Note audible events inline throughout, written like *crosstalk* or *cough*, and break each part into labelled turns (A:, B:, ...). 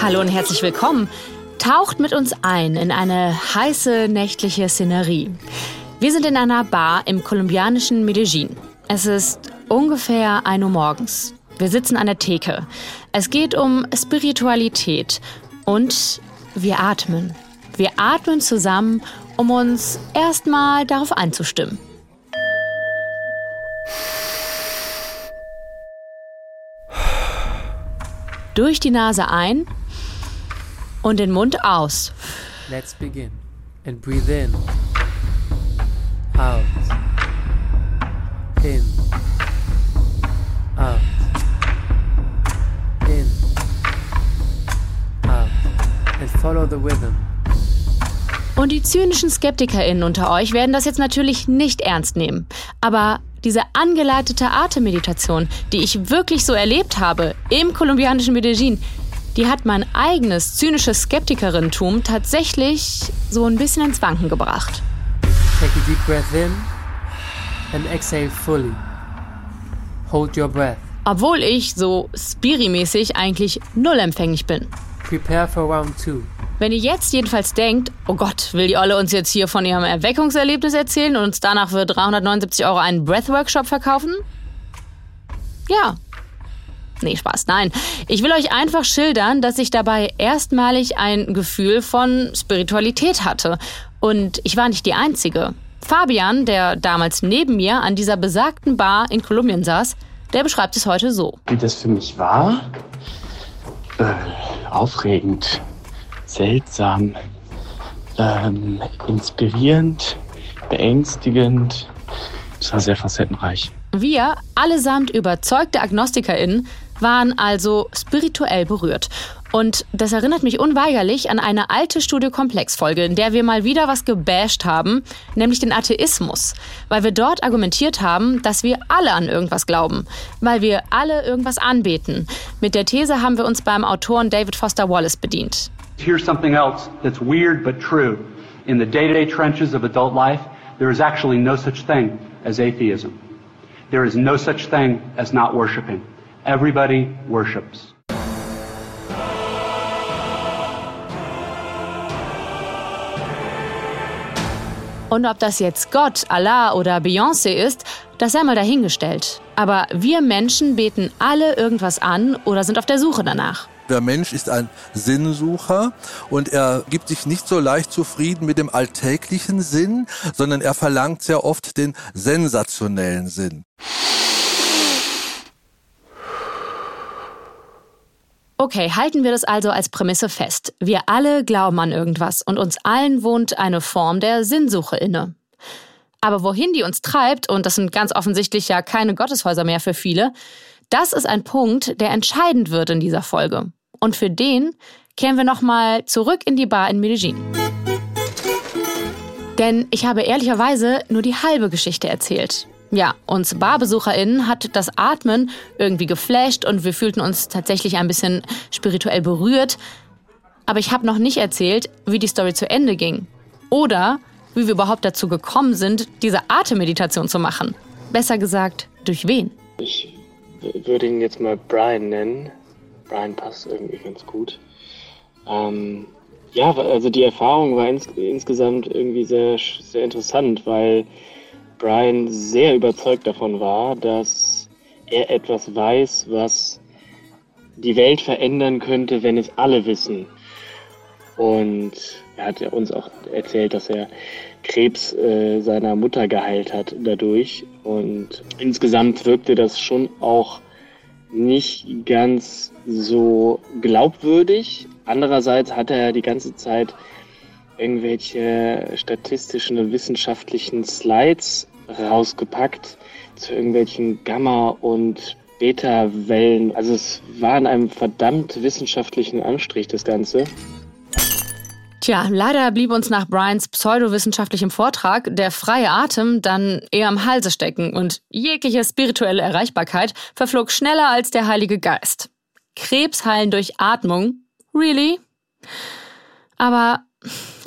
A: Hallo und herzlich willkommen. Taucht mit uns ein in eine heiße nächtliche Szenerie. Wir sind in einer Bar im kolumbianischen Medellin. Es ist ungefähr 1 Uhr morgens. Wir sitzen an der Theke. Es geht um Spiritualität und wir atmen. Wir atmen zusammen, um uns erstmal darauf einzustimmen. Durch die Nase ein und den Mund aus.
B: Let's begin. And breathe in. Out. In. Out. In. Out. And follow the rhythm.
A: Und die zynischen SkeptikerInnen unter euch werden das jetzt natürlich nicht ernst nehmen. Aber diese angeleitete Atemmeditation, die ich wirklich so erlebt habe im kolumbianischen Medellin, die hat mein eigenes zynisches Skeptikerinnentum tatsächlich so ein bisschen ins Wanken gebracht.
B: Take a deep breath in and exhale fully. Hold your breath.
A: Obwohl ich so spirimäßig eigentlich null empfänglich bin.
B: Prepare for round two.
A: Wenn ihr jetzt jedenfalls denkt, oh Gott, will die Olle uns jetzt hier von ihrem Erweckungserlebnis erzählen und uns danach für 379 Euro einen Breathworkshop verkaufen? Ja. Nee, Spaß, nein. Ich will euch einfach schildern, dass ich dabei erstmalig ein Gefühl von Spiritualität hatte. Und ich war nicht die Einzige. Fabian, der damals neben mir an dieser besagten Bar in Kolumbien saß, der beschreibt es heute so.
C: Wie das für mich war? Äh, aufregend seltsam, ähm, inspirierend, beängstigend. Es war sehr facettenreich.
A: Wir, allesamt überzeugte AgnostikerInnen, waren also spirituell berührt. Und das erinnert mich unweigerlich an eine alte Studiokomplex-Folge, in der wir mal wieder was gebasht haben, nämlich den Atheismus. Weil wir dort argumentiert haben, dass wir alle an irgendwas glauben. Weil wir alle irgendwas anbeten. Mit der These haben wir uns beim Autoren David Foster Wallace bedient.
D: Here's something else that's weird but true. In the day to day trenches of adult life, there is actually no such thing as atheism. There is no such thing as not worshiping. Everybody worships.
A: Und ob das jetzt Gott, Allah oder Beyoncé ist, das sei mal dahingestellt. Aber wir Menschen beten alle irgendwas an oder sind auf der Suche danach.
E: Der Mensch ist ein Sinnsucher und er gibt sich nicht so leicht zufrieden mit dem alltäglichen Sinn, sondern er verlangt sehr oft den sensationellen Sinn.
A: Okay, halten wir das also als Prämisse fest. Wir alle glauben an irgendwas und uns allen wohnt eine Form der Sinnsuche inne. Aber wohin die uns treibt, und das sind ganz offensichtlich ja keine Gotteshäuser mehr für viele, das ist ein Punkt, der entscheidend wird in dieser Folge. Und für den kehren wir nochmal zurück in die Bar in Medellin. Denn ich habe ehrlicherweise nur die halbe Geschichte erzählt. Ja, uns BarbesucherInnen hat das Atmen irgendwie geflasht und wir fühlten uns tatsächlich ein bisschen spirituell berührt. Aber ich habe noch nicht erzählt, wie die Story zu Ende ging. Oder wie wir überhaupt dazu gekommen sind, diese Atemmeditation zu machen. Besser gesagt, durch wen?
C: Ich würde ihn jetzt mal Brian nennen. Brian passt irgendwie ganz gut. Ähm, ja, also die Erfahrung war ins, insgesamt irgendwie sehr, sehr interessant, weil Brian sehr überzeugt davon war, dass er etwas weiß, was die Welt verändern könnte, wenn es alle wissen. Und er hat uns auch erzählt, dass er Krebs äh, seiner Mutter geheilt hat dadurch. Und insgesamt wirkte das schon auch nicht ganz so glaubwürdig. Andererseits hat er die ganze Zeit irgendwelche statistischen und wissenschaftlichen Slides rausgepackt zu irgendwelchen Gamma- und Beta-Wellen. Also es war in einem verdammt wissenschaftlichen Anstrich, das Ganze.
A: Tja, leider blieb uns nach Brians pseudowissenschaftlichem Vortrag der freie Atem dann eher am Halse stecken und jegliche spirituelle Erreichbarkeit verflog schneller als der Heilige Geist. Krebs heilen durch Atmung? Really? Aber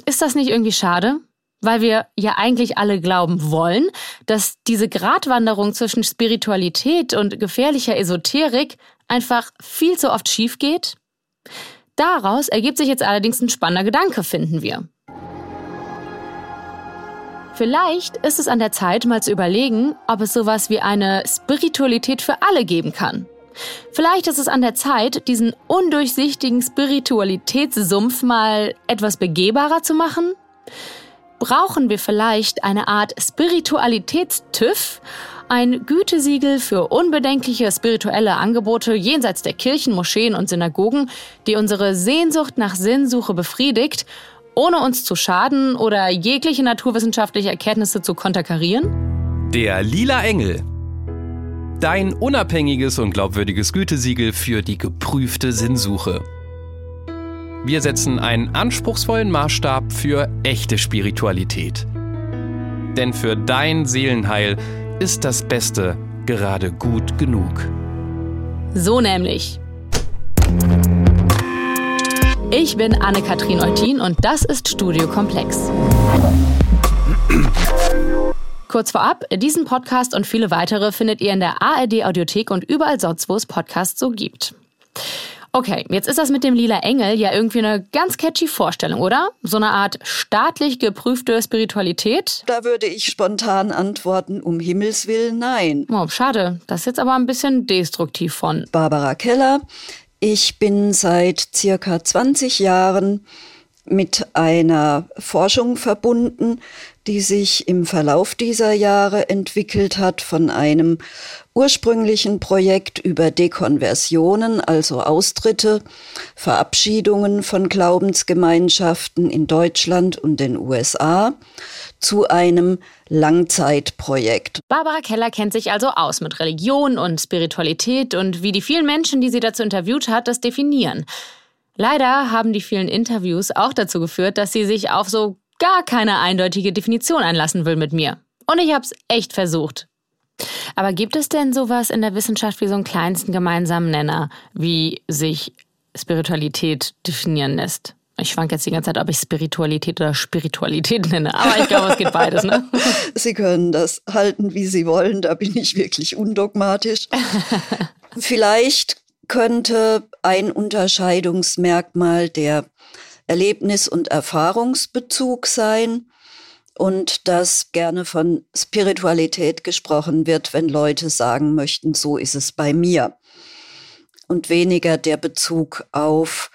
A: ist das nicht irgendwie schade? Weil wir ja eigentlich alle glauben wollen, dass diese Gratwanderung zwischen Spiritualität und gefährlicher Esoterik einfach viel zu oft schief geht? Daraus ergibt sich jetzt allerdings ein spannender Gedanke, finden wir. Vielleicht ist es an der Zeit, mal zu überlegen, ob es sowas wie eine Spiritualität für alle geben kann. Vielleicht ist es an der Zeit, diesen undurchsichtigen Spiritualitätssumpf mal etwas begehbarer zu machen? Brauchen wir vielleicht eine Art Spiritualitätstüv, ein Gütesiegel für unbedenkliche spirituelle Angebote jenseits der Kirchen, Moscheen und Synagogen, die unsere Sehnsucht nach Sinnsuche befriedigt ohne uns zu schaden oder jegliche naturwissenschaftliche Erkenntnisse zu konterkarieren?
F: Der lila Engel. Dein unabhängiges und glaubwürdiges Gütesiegel für die geprüfte Sinnsuche. Wir setzen einen anspruchsvollen Maßstab für echte Spiritualität. Denn für dein Seelenheil ist das Beste gerade gut genug.
A: So nämlich. Ich bin Anne-Kathrin Eutin und das ist Studio Komplex. Kurz vorab, diesen Podcast und viele weitere findet ihr in der ARD Audiothek und überall sonst, wo es Podcasts so gibt. Okay, jetzt ist das mit dem lila Engel ja irgendwie eine ganz catchy Vorstellung, oder? So eine Art staatlich geprüfte Spiritualität?
G: Da würde ich spontan antworten, um Himmels Willen nein.
A: Oh, schade. Das ist jetzt aber ein bisschen destruktiv von.
G: Barbara Keller, ich bin seit circa 20 Jahren mit einer Forschung verbunden, die sich im Verlauf dieser Jahre entwickelt hat von einem ursprünglichen Projekt über Dekonversionen, also Austritte, Verabschiedungen von Glaubensgemeinschaften in Deutschland und den USA, zu einem Langzeitprojekt.
A: Barbara Keller kennt sich also aus mit Religion und Spiritualität und wie die vielen Menschen, die sie dazu interviewt hat, das definieren. Leider haben die vielen Interviews auch dazu geführt, dass sie sich auf so gar keine eindeutige Definition einlassen will mit mir. Und ich habe es echt versucht. Aber gibt es denn sowas in der Wissenschaft wie so einen kleinsten gemeinsamen Nenner, wie sich Spiritualität definieren lässt? Ich schwank jetzt die ganze Zeit, ob ich Spiritualität oder Spiritualität nenne. Aber ich glaube, es geht beides, ne? *laughs*
G: Sie können das halten, wie Sie wollen. Da bin ich wirklich undogmatisch. *laughs* Vielleicht könnte ein Unterscheidungsmerkmal der Erlebnis- und Erfahrungsbezug sein und dass gerne von Spiritualität gesprochen wird, wenn Leute sagen möchten, so ist es bei mir. Und weniger der Bezug auf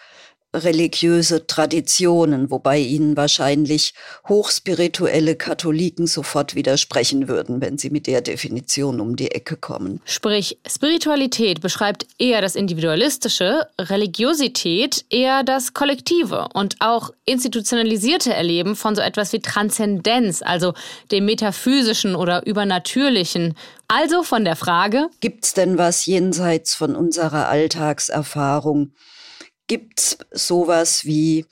G: religiöse Traditionen, wobei ihnen wahrscheinlich hochspirituelle Katholiken sofort widersprechen würden, wenn sie mit der Definition um die Ecke kommen.
A: Sprich, Spiritualität beschreibt eher das Individualistische, Religiosität eher das Kollektive und auch institutionalisierte Erleben von so etwas wie Transzendenz, also dem Metaphysischen oder Übernatürlichen. Also von der Frage,
G: gibt's denn was jenseits von unserer Alltagserfahrung? Gibt es sowas wie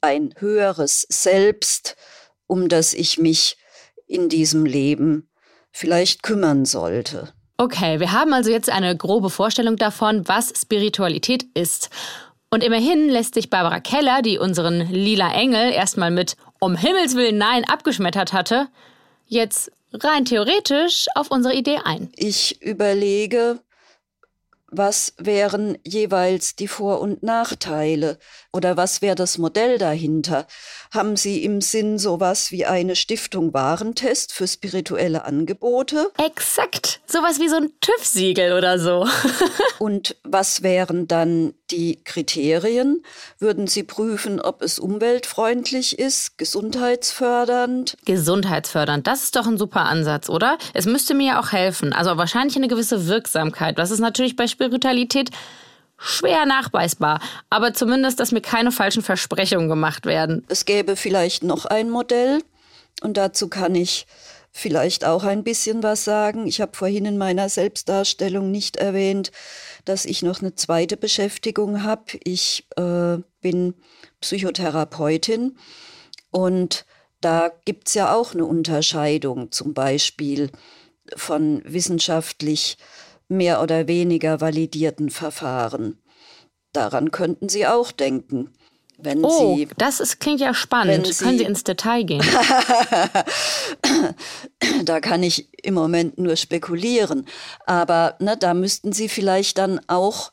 G: ein höheres Selbst, um das ich mich in diesem Leben vielleicht kümmern sollte?
A: Okay, wir haben also jetzt eine grobe Vorstellung davon, was Spiritualität ist. Und immerhin lässt sich Barbara Keller, die unseren lila Engel erstmal mit Um Himmels Willen Nein abgeschmettert hatte, jetzt rein theoretisch auf unsere Idee ein.
G: Ich überlege, was wären jeweils die Vor- und Nachteile oder was wäre das Modell dahinter? Haben Sie im Sinn sowas wie eine Stiftung Warentest für spirituelle Angebote?
A: Exakt, sowas wie so ein TÜV-Siegel oder so. *laughs*
G: und was wären dann die Kriterien? Würden Sie prüfen, ob es umweltfreundlich ist, gesundheitsfördernd?
A: Gesundheitsfördernd, das ist doch ein super Ansatz, oder? Es müsste mir ja auch helfen, also wahrscheinlich eine gewisse Wirksamkeit. Das ist natürlich bei Spiritualität schwer nachweisbar, aber zumindest, dass mir keine falschen Versprechungen gemacht werden.
G: Es gäbe vielleicht noch ein Modell und dazu kann ich vielleicht auch ein bisschen was sagen. Ich habe vorhin in meiner Selbstdarstellung nicht erwähnt, dass ich noch eine zweite Beschäftigung habe. Ich äh, bin Psychotherapeutin und da gibt es ja auch eine Unterscheidung zum Beispiel von wissenschaftlich mehr oder weniger validierten Verfahren. Daran könnten Sie auch denken. Wenn
A: oh,
G: Sie,
A: das ist, klingt ja spannend. Sie, Können Sie ins Detail gehen? *laughs*
G: da kann ich im Moment nur spekulieren. Aber ne, da müssten Sie vielleicht dann auch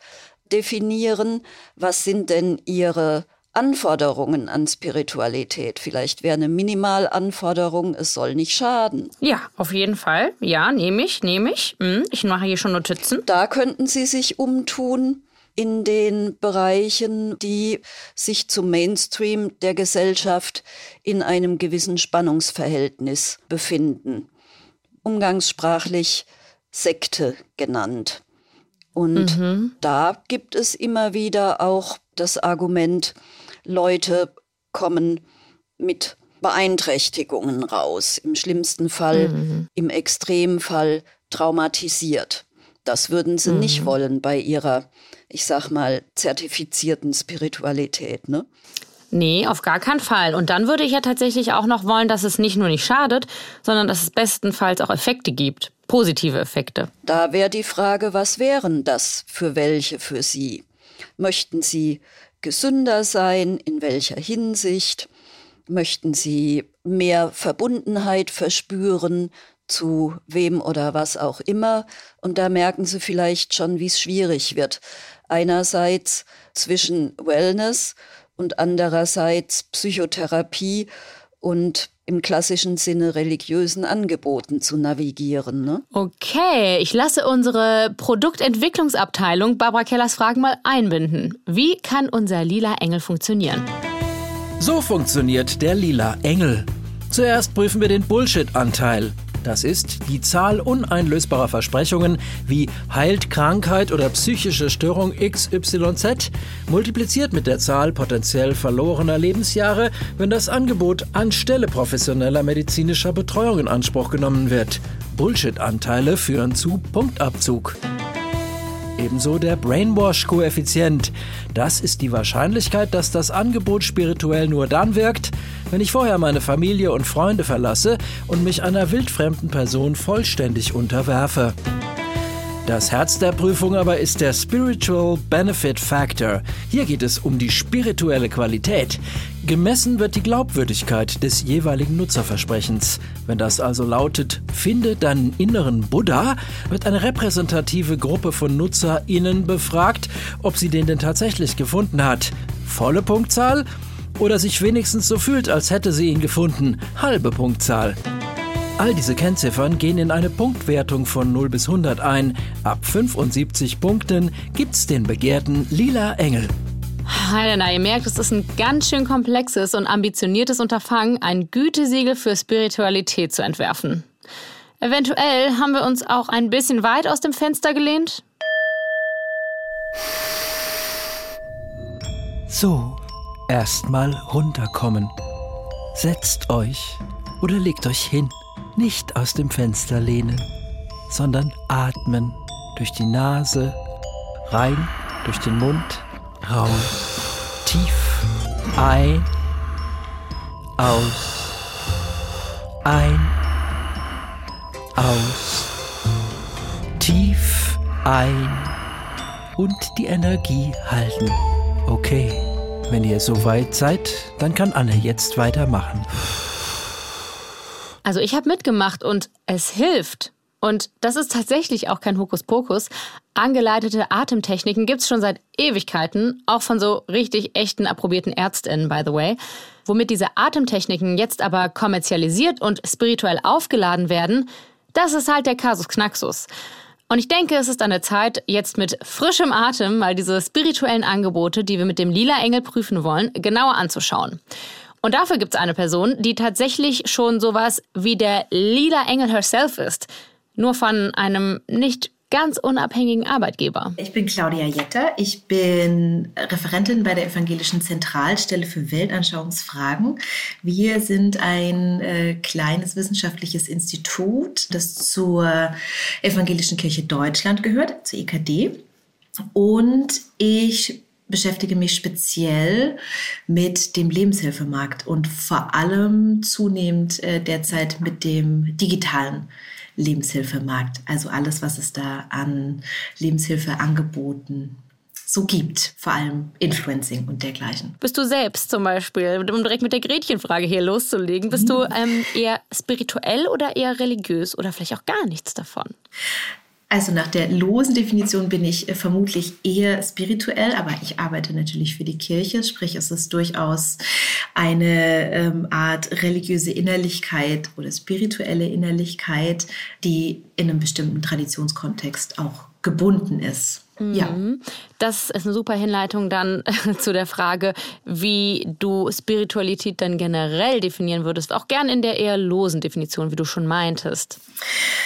G: definieren, was sind denn ihre Anforderungen an Spiritualität. Vielleicht wäre eine Minimalanforderung, es soll nicht schaden.
A: Ja, auf jeden Fall. Ja, nehme ich, nehme ich. Hm, ich mache hier schon Notizen.
G: Da könnten Sie sich umtun in den Bereichen, die sich zum Mainstream der Gesellschaft in einem gewissen Spannungsverhältnis befinden. Umgangssprachlich Sekte genannt. Und mhm. da gibt es immer wieder auch das Argument, Leute kommen mit Beeinträchtigungen raus, im schlimmsten Fall, mhm. im Extremfall traumatisiert. Das würden sie mhm. nicht wollen bei ihrer, ich sag mal, zertifizierten Spiritualität, ne?
A: Nee, auf gar keinen Fall. Und dann würde ich ja tatsächlich auch noch wollen, dass es nicht nur nicht schadet, sondern dass es bestenfalls auch Effekte gibt. Positive Effekte.
G: Da wäre die Frage, was wären das für welche für Sie? Möchten Sie gesünder sein? In welcher Hinsicht? Möchten Sie mehr Verbundenheit verspüren zu wem oder was auch immer? Und da merken Sie vielleicht schon, wie es schwierig wird. Einerseits zwischen Wellness und andererseits Psychotherapie und im klassischen Sinne religiösen Angeboten zu navigieren. Ne?
A: Okay, ich lasse unsere Produktentwicklungsabteilung Barbara Kellers Fragen mal einbinden. Wie kann unser lila Engel funktionieren?
H: So funktioniert der lila Engel. Zuerst prüfen wir den Bullshit-Anteil. Das ist die Zahl uneinlösbarer Versprechungen wie heilt Krankheit oder psychische Störung XYZ multipliziert mit der Zahl potenziell verlorener Lebensjahre, wenn das Angebot anstelle professioneller medizinischer Betreuung in Anspruch genommen wird. Bullshit-Anteile führen zu Punktabzug. Ebenso der Brainwash-Koeffizient. Das ist die Wahrscheinlichkeit, dass das Angebot spirituell nur dann wirkt, wenn ich vorher meine Familie und Freunde verlasse und mich einer wildfremden Person vollständig unterwerfe. Das Herz der Prüfung aber ist der Spiritual Benefit Factor. Hier geht es um die spirituelle Qualität. Gemessen wird die Glaubwürdigkeit des jeweiligen Nutzerversprechens. Wenn das also lautet, finde deinen inneren Buddha, wird eine repräsentative Gruppe von NutzerInnen befragt, ob sie den denn tatsächlich gefunden hat. Volle Punktzahl oder sich wenigstens so fühlt, als hätte sie ihn gefunden. Halbe Punktzahl. All diese Kennziffern gehen in eine Punktwertung von 0 bis 100 ein. Ab 75 Punkten gibt's den begehrten Lila Engel.
A: Helena, ihr merkt, es ist ein ganz schön komplexes und ambitioniertes Unterfangen, ein Gütesiegel für Spiritualität zu entwerfen. Eventuell haben wir uns auch ein bisschen weit aus dem Fenster gelehnt.
H: So, erstmal runterkommen. Setzt euch oder legt euch hin. Nicht aus dem Fenster lehnen, sondern atmen durch die Nase, rein durch den Mund, raus, tief ein, aus, ein, aus, tief ein und die Energie halten. Okay, wenn ihr soweit seid, dann kann Anne jetzt weitermachen.
A: Also ich habe mitgemacht und es hilft. Und das ist tatsächlich auch kein Hokuspokus. Angeleitete Atemtechniken gibt es schon seit Ewigkeiten, auch von so richtig echten approbierten Ärztinnen, by the way. Womit diese Atemtechniken jetzt aber kommerzialisiert und spirituell aufgeladen werden, das ist halt der Kasus Knaxus. Und ich denke, es ist an der Zeit, jetzt mit frischem Atem mal diese spirituellen Angebote, die wir mit dem Lila Engel prüfen wollen, genauer anzuschauen. Und dafür gibt es eine Person, die tatsächlich schon sowas wie der Lila Engel herself ist. Nur von einem nicht ganz unabhängigen Arbeitgeber.
I: Ich bin Claudia Jetter. Ich bin Referentin bei der Evangelischen Zentralstelle für Weltanschauungsfragen. Wir sind ein äh, kleines wissenschaftliches Institut, das zur Evangelischen Kirche Deutschland gehört, zur EKD. Und ich beschäftige mich speziell mit dem Lebenshilfemarkt und vor allem zunehmend äh, derzeit mit dem digitalen Lebenshilfemarkt. Also alles, was es da an Lebenshilfeangeboten so gibt, vor allem Influencing und dergleichen.
A: Bist du selbst zum Beispiel, um direkt mit der Gretchenfrage hier loszulegen, bist du ähm, eher spirituell oder eher religiös oder vielleicht auch gar nichts davon?
I: Also nach der losen Definition bin ich äh, vermutlich eher spirituell, aber ich arbeite natürlich für die Kirche, sprich es ist durchaus eine ähm, Art religiöse Innerlichkeit oder spirituelle Innerlichkeit, die in einem bestimmten Traditionskontext auch gebunden ist. Ja.
A: Mhm. Das ist eine super Hinleitung dann *laughs* zu der Frage, wie du Spiritualität dann generell definieren würdest, auch gern in der eher losen Definition, wie du schon meintest.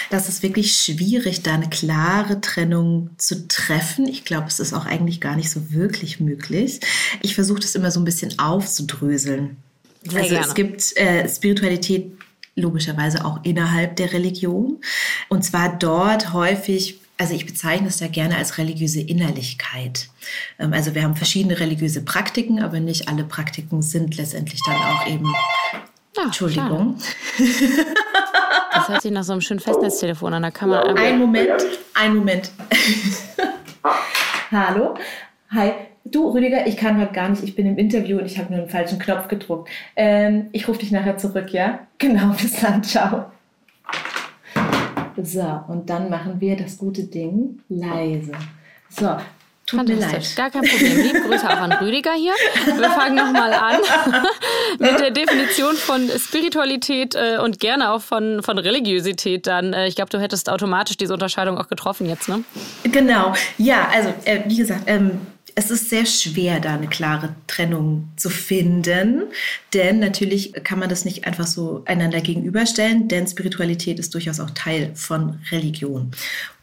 I: Das ist wirklich schwierig, da eine klare Trennung zu treffen. Ich glaube, es ist auch eigentlich gar nicht so wirklich möglich. Ich versuche das immer so ein bisschen aufzudröseln.
A: Sehr
I: also
A: gerne.
I: es gibt äh, Spiritualität logischerweise auch innerhalb der Religion. Und zwar dort häufig, also ich bezeichne es da gerne als religiöse Innerlichkeit. Ähm, Also wir haben verschiedene religiöse Praktiken, aber nicht alle Praktiken sind letztendlich dann auch eben,
A: Ja,
I: Entschuldigung,
A: Das hört sich nach so einem schönen Festnetztelefon an. Da kann man.
I: Ein Moment, ein Moment. *laughs* Hallo? Hi. Du, Rüdiger, ich kann heute gar nicht. Ich bin im Interview und ich habe nur einen falschen Knopf gedruckt. Ähm, ich rufe dich nachher zurück, ja? Genau, *laughs* bis dann. Ciao. So, und dann machen wir das gute Ding leise. So, tut mir leid.
A: gar kein Problem. Liebe Grüße auch an Rüdiger hier. Wir fangen nochmal an *laughs* mit der Definition von Spiritualität äh, und gerne auch von, von Religiosität dann. Äh, ich glaube, du hättest automatisch diese Unterscheidung auch getroffen jetzt, ne?
I: Genau, ja, also äh, wie gesagt, ähm, es ist sehr schwer, da eine klare Trennung zu finden, denn natürlich kann man das nicht einfach so einander gegenüberstellen, denn Spiritualität ist durchaus auch Teil von Religion.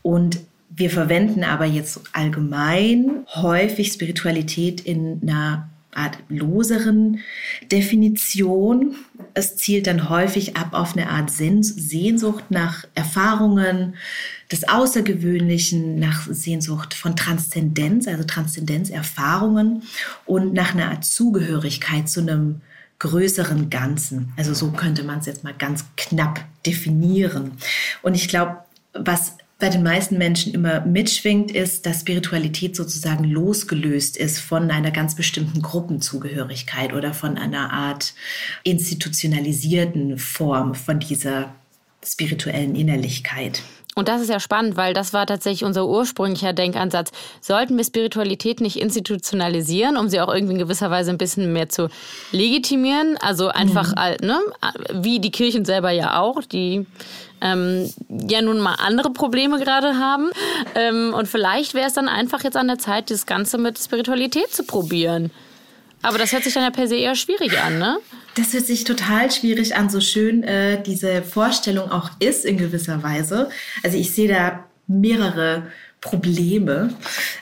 I: Und wir verwenden aber jetzt allgemein häufig Spiritualität in einer Art loseren Definition. Es zielt dann häufig ab auf eine Art Sehns- Sehnsucht nach Erfahrungen des Außergewöhnlichen, nach Sehnsucht von Transzendenz, also Transzendenzerfahrungen und nach einer Art Zugehörigkeit zu einem größeren Ganzen. Also so könnte man es jetzt mal ganz knapp definieren. Und ich glaube, was bei den meisten Menschen immer mitschwingt, ist, dass Spiritualität sozusagen losgelöst ist von einer ganz bestimmten Gruppenzugehörigkeit oder von einer Art institutionalisierten Form von dieser spirituellen Innerlichkeit.
A: Und das ist ja spannend, weil das war tatsächlich unser ursprünglicher Denkansatz. Sollten wir Spiritualität nicht institutionalisieren, um sie auch irgendwie in gewisser Weise ein bisschen mehr zu legitimieren? Also einfach, äh, ne, wie die Kirchen selber ja auch, die ähm, ja nun mal andere Probleme gerade haben. Ähm, und vielleicht wäre es dann einfach jetzt an der Zeit, das Ganze mit Spiritualität zu probieren. Aber das hört sich dann ja per se eher schwierig an, ne?
I: Das hört sich total schwierig an, so schön äh, diese Vorstellung auch ist in gewisser Weise. Also ich sehe da mehrere Probleme.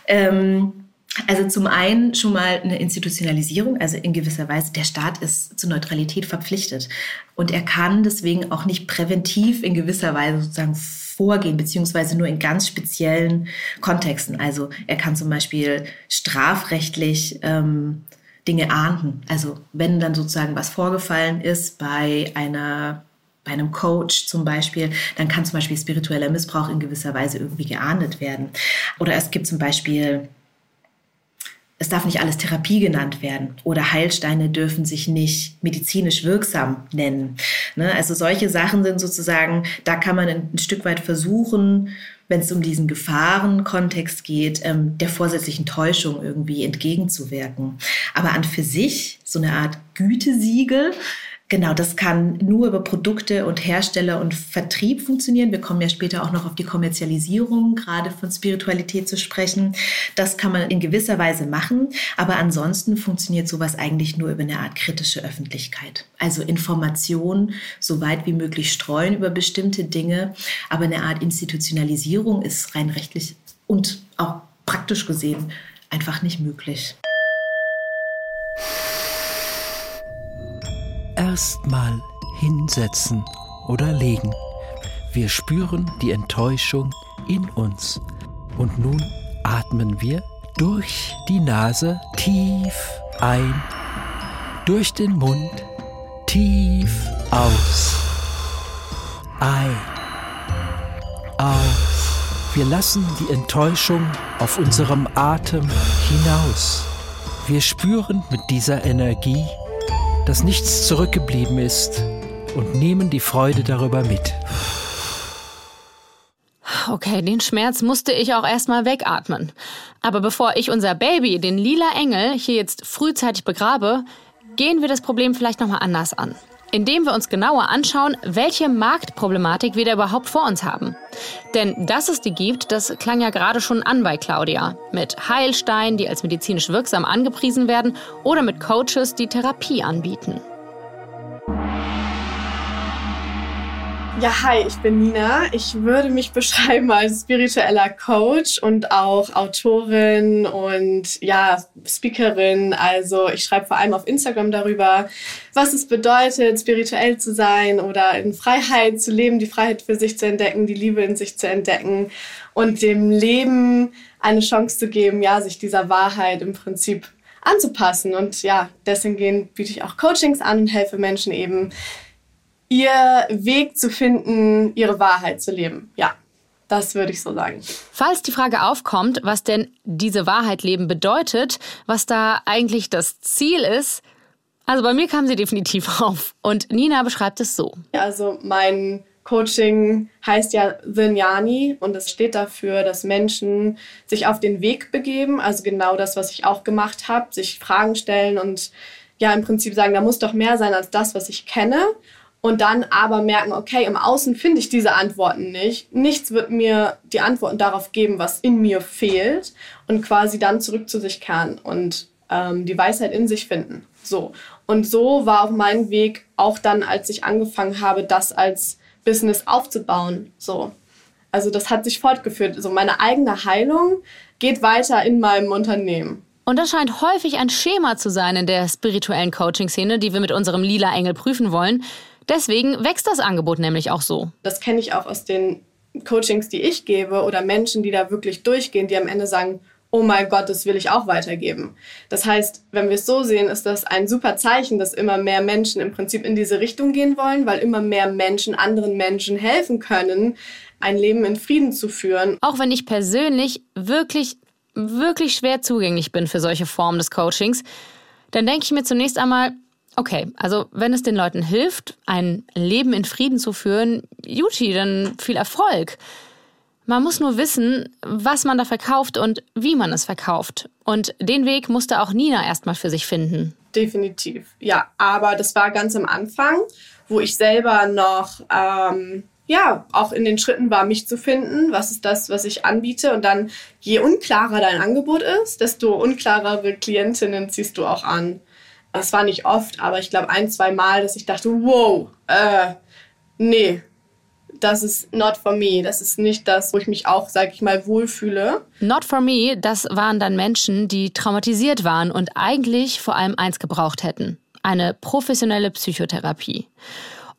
I: Ähm, also zum einen schon mal eine Institutionalisierung, also in gewisser Weise, der Staat ist zur Neutralität verpflichtet. Und er kann deswegen auch nicht präventiv in gewisser Weise sozusagen vorgehen, beziehungsweise nur in ganz speziellen Kontexten. Also er kann zum Beispiel strafrechtlich ähm, Dinge ahnden. Also wenn dann sozusagen was vorgefallen ist bei einer bei einem Coach zum Beispiel, dann kann zum Beispiel spiritueller Missbrauch in gewisser Weise irgendwie geahndet werden. Oder es gibt zum Beispiel es darf nicht alles Therapie genannt werden oder Heilsteine dürfen sich nicht medizinisch wirksam nennen. Ne? Also solche Sachen sind sozusagen, da kann man ein, Stück weit versuchen, wenn es um diesen Gefahrenkontext geht, ähm, der vorsätzlichen Täuschung irgendwie entgegenzuwirken. Aber an für sich so eine Art Gütesiegel, Genau, das kann nur über Produkte und Hersteller und Vertrieb funktionieren. Wir kommen ja später auch noch auf die Kommerzialisierung, gerade von Spiritualität zu sprechen. Das kann man in gewisser Weise machen, aber ansonsten funktioniert sowas eigentlich nur über eine Art kritische Öffentlichkeit. Also Information so weit wie möglich streuen über bestimmte Dinge, aber eine Art Institutionalisierung ist rein rechtlich und auch praktisch gesehen einfach nicht möglich.
H: Erstmal hinsetzen oder legen. Wir spüren die Enttäuschung in uns. Und nun atmen wir durch die Nase tief ein, durch den Mund tief aus. Ein, aus. Wir lassen die Enttäuschung auf unserem Atem hinaus. Wir spüren mit dieser Energie, dass nichts zurückgeblieben ist und nehmen die Freude darüber mit.
A: Okay, den Schmerz musste ich auch erstmal wegatmen. Aber bevor ich unser Baby, den lila Engel, hier jetzt frühzeitig begrabe, gehen wir das Problem vielleicht nochmal anders an. Indem wir uns genauer anschauen, welche Marktproblematik wir da überhaupt vor uns haben. Denn dass es die gibt, das klang ja gerade schon an bei Claudia. Mit Heilsteinen, die als medizinisch wirksam angepriesen werden, oder mit Coaches, die Therapie anbieten.
J: Ja, hi, ich bin Nina. Ich würde mich *laughs* beschreiben als spiritueller Coach und auch Autorin und ja, Speakerin. Also ich schreibe vor allem auf Instagram darüber, was es bedeutet, spirituell zu sein oder in Freiheit zu leben, die Freiheit für sich zu entdecken, die Liebe in sich zu entdecken und dem Leben eine Chance zu geben, ja, sich dieser Wahrheit im Prinzip anzupassen. Und ja, deswegen biete ich auch Coachings an und helfe Menschen eben, ihr Weg zu finden, ihre Wahrheit zu leben. Ja, das würde ich so sagen.
A: Falls die Frage aufkommt, was denn diese Wahrheit leben bedeutet, was da eigentlich das Ziel ist, also bei mir kam sie definitiv *laughs* auf. Und Nina beschreibt es so.
J: Also mein Coaching heißt ja Vinyani und es steht dafür, dass Menschen sich auf den Weg begeben, also genau das, was ich auch gemacht habe, sich Fragen stellen und ja im Prinzip sagen, da muss doch mehr sein als das, was ich kenne und dann aber merken, okay, im Außen finde ich diese Antworten nicht. Nichts wird mir die Antworten darauf geben, was in mir fehlt und quasi dann zurück zu sich kehren und ähm, die Weisheit in sich finden. So. Und so war auch mein Weg auch dann, als ich angefangen habe, das als Business aufzubauen. So. Also das hat sich fortgeführt. Also meine eigene Heilung geht weiter in meinem Unternehmen.
A: Und das scheint häufig ein Schema zu sein in der spirituellen Coaching-Szene, die wir mit unserem lila Engel prüfen wollen. Deswegen wächst das Angebot nämlich auch so.
J: Das kenne ich auch aus den Coachings, die ich gebe oder Menschen, die da wirklich durchgehen, die am Ende sagen, oh mein Gott, das will ich auch weitergeben. Das heißt, wenn wir es so sehen, ist das ein super Zeichen, dass immer mehr Menschen im Prinzip in diese Richtung gehen wollen, weil immer mehr Menschen anderen Menschen helfen können, ein Leben in Frieden zu führen.
A: Auch wenn ich persönlich wirklich, wirklich schwer zugänglich bin für solche Formen des Coachings, dann denke ich mir zunächst einmal, Okay, also wenn es den Leuten hilft, ein Leben in Frieden zu führen, Juti, dann viel Erfolg. Man muss nur wissen, was man da verkauft und wie man es verkauft. Und den Weg musste auch Nina erstmal für sich finden.
J: Definitiv, ja. Aber das war ganz am Anfang, wo ich selber noch, ähm, ja, auch in den Schritten war, mich zu finden. Was ist das, was ich anbiete? Und dann, je unklarer dein Angebot ist, desto unklarere Klientinnen ziehst du auch an es war nicht oft, aber ich glaube ein, zwei Mal, dass ich dachte, wow, äh, nee, das ist not for me. Das ist nicht das, wo ich mich auch, sag ich mal, wohlfühle.
A: Not for me, das waren dann Menschen, die traumatisiert waren und eigentlich vor allem eins gebraucht hätten. Eine professionelle Psychotherapie.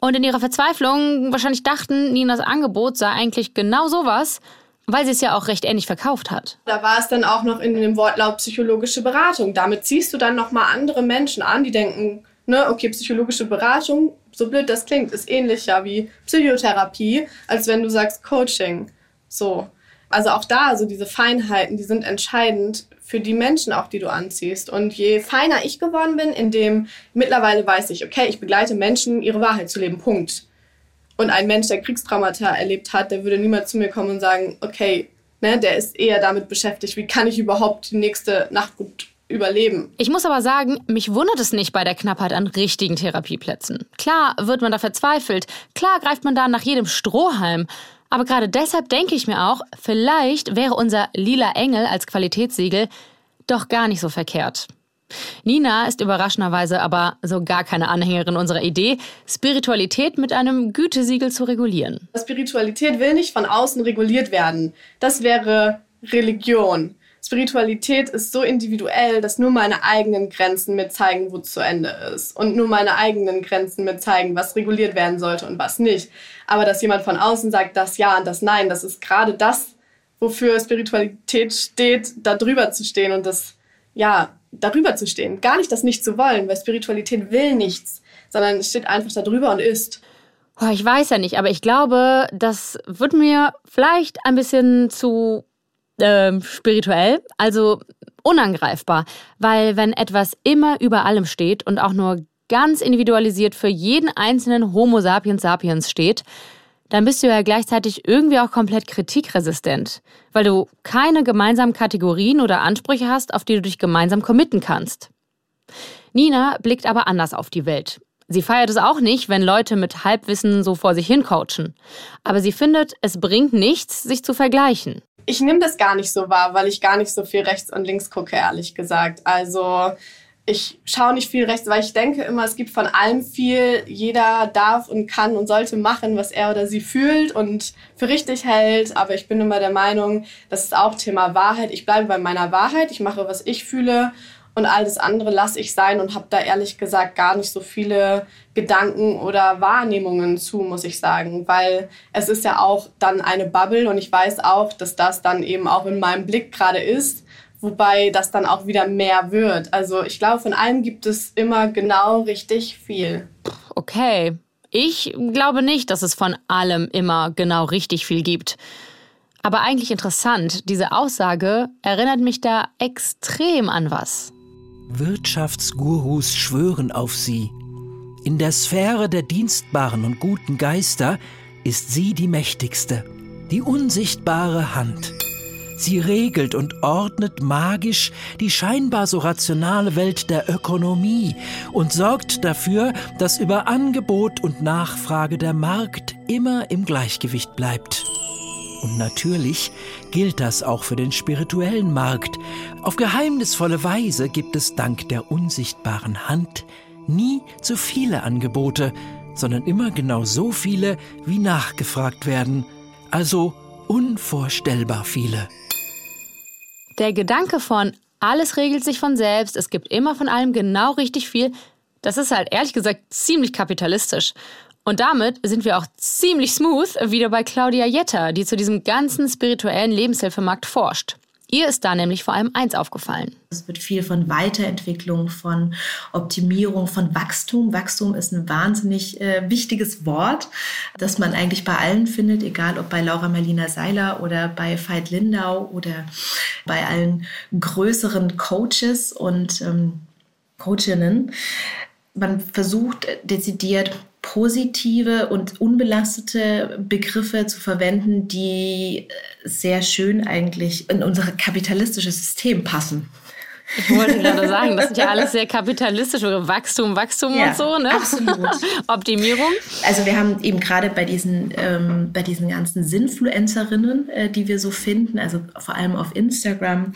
A: Und in ihrer Verzweiflung wahrscheinlich dachten, Ninas Angebot sei eigentlich genau sowas, weil sie es ja auch recht ähnlich verkauft hat.
J: Da war es dann auch noch in dem Wortlaut psychologische Beratung. Damit ziehst du dann nochmal andere Menschen an, die denken, ne, okay, psychologische Beratung, so blöd das klingt, ist ähnlicher wie Psychotherapie, als wenn du sagst Coaching. So. Also auch da, so diese Feinheiten, die sind entscheidend für die Menschen auch, die du anziehst. Und je feiner ich geworden bin, in dem mittlerweile weiß ich, okay, ich begleite Menschen, ihre Wahrheit zu leben. Punkt. Und ein Mensch, der Kriegstraumata erlebt hat, der würde niemals zu mir kommen und sagen, okay, ne, der ist eher damit beschäftigt, wie kann ich überhaupt die nächste Nacht gut überleben.
A: Ich muss aber sagen, mich wundert es nicht bei der Knappheit an richtigen Therapieplätzen. Klar wird man da verzweifelt, klar greift man da nach jedem Strohhalm. Aber gerade deshalb denke ich mir auch, vielleicht wäre unser lila Engel als Qualitätssiegel doch gar nicht so verkehrt. Nina ist überraschenderweise aber so gar keine Anhängerin unserer Idee, Spiritualität mit einem Gütesiegel zu regulieren.
J: Spiritualität will nicht von außen reguliert werden. Das wäre Religion. Spiritualität ist so individuell, dass nur meine eigenen Grenzen mir zeigen, wo zu Ende ist. Und nur meine eigenen Grenzen mir zeigen, was reguliert werden sollte und was nicht. Aber dass jemand von außen sagt, das Ja und das Nein, das ist gerade das, wofür Spiritualität steht, da drüber zu stehen und das, ja, darüber zu stehen. Gar nicht das nicht zu wollen, weil Spiritualität will nichts, sondern steht einfach darüber und ist.
A: Oh, ich weiß ja nicht, aber ich glaube, das wird mir vielleicht ein bisschen zu äh, spirituell, also unangreifbar. Weil wenn etwas immer über allem steht und auch nur ganz individualisiert für jeden einzelnen Homo sapiens sapiens steht, dann bist du ja gleichzeitig irgendwie auch komplett kritikresistent, weil du keine gemeinsamen Kategorien oder Ansprüche hast, auf die du dich gemeinsam committen kannst. Nina blickt aber anders auf die Welt. Sie feiert es auch nicht, wenn Leute mit Halbwissen so vor sich hin coachen. Aber sie findet, es bringt nichts, sich zu vergleichen.
J: Ich nehme das gar nicht so wahr, weil ich gar nicht so viel rechts und links gucke, ehrlich gesagt. Also ich schaue nicht viel rechts, weil ich denke immer, es gibt von allem viel. Jeder darf und kann und sollte machen, was er oder sie fühlt und für richtig hält. Aber ich bin immer der Meinung, das ist auch Thema Wahrheit. Ich bleibe bei meiner Wahrheit. Ich mache, was ich fühle und alles andere lasse ich sein und habe da ehrlich gesagt gar nicht so viele Gedanken oder Wahrnehmungen zu, muss ich sagen, weil es ist ja auch dann eine Bubble und ich weiß auch, dass das dann eben auch in meinem Blick gerade ist, wobei das dann auch wieder mehr wird. Also ich glaube, von allem gibt es immer genau richtig viel.
A: Okay, ich glaube nicht, dass es von allem immer genau richtig viel gibt. Aber eigentlich interessant, diese Aussage erinnert mich da extrem an was.
H: Wirtschaftsgurus schwören auf sie. In der Sphäre der dienstbaren und guten Geister ist sie die mächtigste, die unsichtbare Hand. Sie regelt und ordnet magisch die scheinbar so rationale Welt der Ökonomie und sorgt dafür, dass über Angebot und Nachfrage der Markt immer im Gleichgewicht bleibt. Und natürlich gilt das auch für den spirituellen Markt. Auf geheimnisvolle Weise gibt es dank der unsichtbaren Hand nie zu viele Angebote, sondern immer genau so viele, wie nachgefragt werden. Also unvorstellbar viele.
A: Der Gedanke von alles regelt sich von selbst, es gibt immer von allem genau richtig viel, das ist halt ehrlich gesagt ziemlich kapitalistisch. Und damit sind wir auch ziemlich smooth wieder bei Claudia Jetter, die zu diesem ganzen spirituellen Lebenshilfemarkt forscht. Ihr ist da nämlich vor allem eins aufgefallen.
I: Es wird viel von Weiterentwicklung, von Optimierung, von Wachstum. Wachstum ist ein wahnsinnig äh, wichtiges Wort, das man eigentlich bei allen findet, egal ob bei Laura Marlina Seiler oder bei Veit Lindau oder bei allen größeren Coaches und ähm, Coachinnen. Man versucht dezidiert positive und unbelastete Begriffe zu verwenden, die sehr schön eigentlich in unser kapitalistisches System passen.
A: Ich wollte gerade sagen, das sind ja alles sehr kapitalistische Wachstum, Wachstum ja, und so, ne?
I: Absolut. *laughs*
A: Optimierung.
I: Also wir haben eben gerade bei diesen, ähm, bei diesen ganzen Sinfluencerinnen, äh, die wir so finden, also vor allem auf Instagram,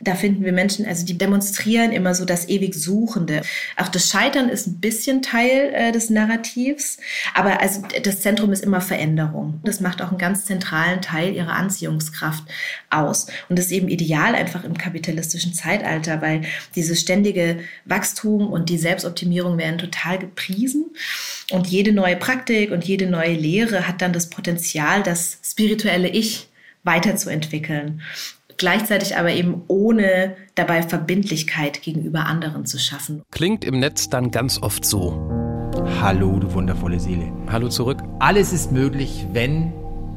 I: da finden wir Menschen, also die demonstrieren immer so das ewig Suchende. Auch das Scheitern ist ein bisschen Teil äh, des Narrativs, aber also das Zentrum ist immer Veränderung. Das macht auch einen ganz zentralen Teil ihrer Anziehungskraft aus. Und das ist eben ideal einfach im kapitalistischen Zeitalter weiter, weil dieses ständige Wachstum und die Selbstoptimierung werden total gepriesen. Und jede neue Praktik und jede neue Lehre hat dann das Potenzial, das spirituelle Ich weiterzuentwickeln. Gleichzeitig aber eben ohne dabei Verbindlichkeit gegenüber anderen zu schaffen.
F: Klingt im Netz dann ganz oft so.
K: Hallo, du wundervolle Seele.
F: Hallo zurück.
K: Alles ist möglich, wenn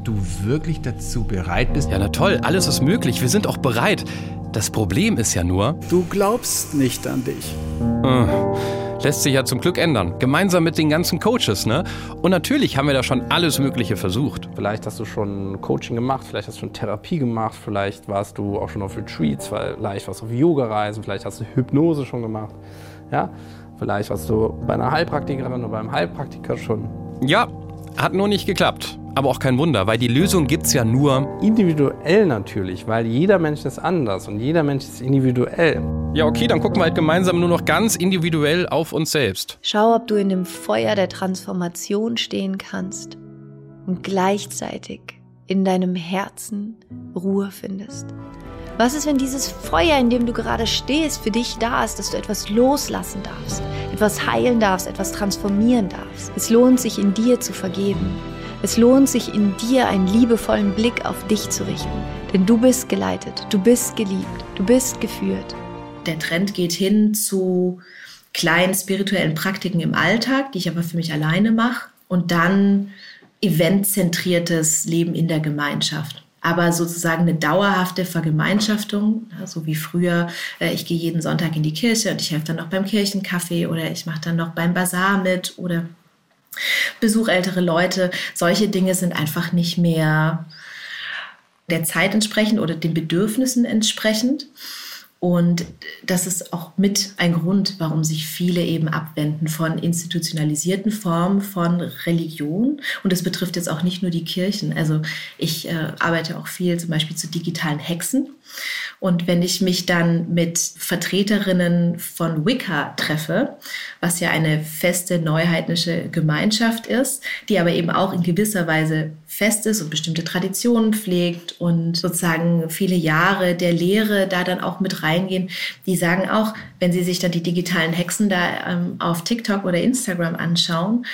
K: du wirklich dazu bereit bist.
F: Ja, na toll, alles ist möglich. Wir sind auch bereit. Das Problem ist ja nur.
L: Du glaubst nicht an dich.
F: Äh, lässt sich ja zum Glück ändern. Gemeinsam mit den ganzen Coaches, ne? Und natürlich haben wir da schon alles Mögliche versucht.
M: Vielleicht hast du schon Coaching gemacht, vielleicht hast du schon Therapie gemacht, vielleicht warst du auch schon auf Retreats, vielleicht warst du auf Yoga-Reisen, vielleicht hast du Hypnose schon gemacht. Ja? Vielleicht warst du bei einer Heilpraktikerin oder beim Heilpraktiker schon.
F: Ja, hat nur nicht geklappt. Aber auch kein Wunder, weil die Lösung gibt es ja nur.
M: Individuell natürlich, weil jeder Mensch ist anders und jeder Mensch ist individuell.
F: Ja, okay, dann gucken wir halt gemeinsam nur noch ganz individuell auf uns selbst.
N: Schau, ob du in dem Feuer der Transformation stehen kannst und gleichzeitig in deinem Herzen Ruhe findest. Was ist, wenn dieses Feuer, in dem du gerade stehst, für dich da ist, dass du etwas loslassen darfst, etwas heilen darfst, etwas transformieren darfst? Es lohnt sich, in dir zu vergeben. Es lohnt sich in dir einen liebevollen Blick auf dich zu richten, denn du bist geleitet, du bist geliebt, du bist geführt.
I: Der Trend geht hin zu kleinen spirituellen Praktiken im Alltag, die ich aber für mich alleine mache. Und dann eventzentriertes Leben in der Gemeinschaft. Aber sozusagen eine dauerhafte Vergemeinschaftung, so wie früher, äh, ich gehe jeden Sonntag in die Kirche und ich helfe dann noch beim Kirchenkaffee oder ich mache dann noch beim Bazar mit oder Besuch ältere Leute, solche Dinge sind einfach nicht mehr der Zeit entsprechend oder den Bedürfnissen entsprechend. Und das ist auch mit ein Grund, warum sich viele eben abwenden von institutionalisierten Formen von Religion. Und das betrifft jetzt auch nicht nur die Kirchen. Also ich äh, arbeite auch viel zum Beispiel zu digitalen Hexen. Und wenn ich mich dann mit Vertreterinnen von Wicca treffe, was ja eine feste neuheidnische Gemeinschaft ist, die aber eben auch in gewisser Weise fest ist und bestimmte Traditionen pflegt und sozusagen viele Jahre der Lehre da dann auch mit reingehen, die sagen auch, wenn sie sich dann die digitalen Hexen da ähm, auf TikTok oder Instagram anschauen,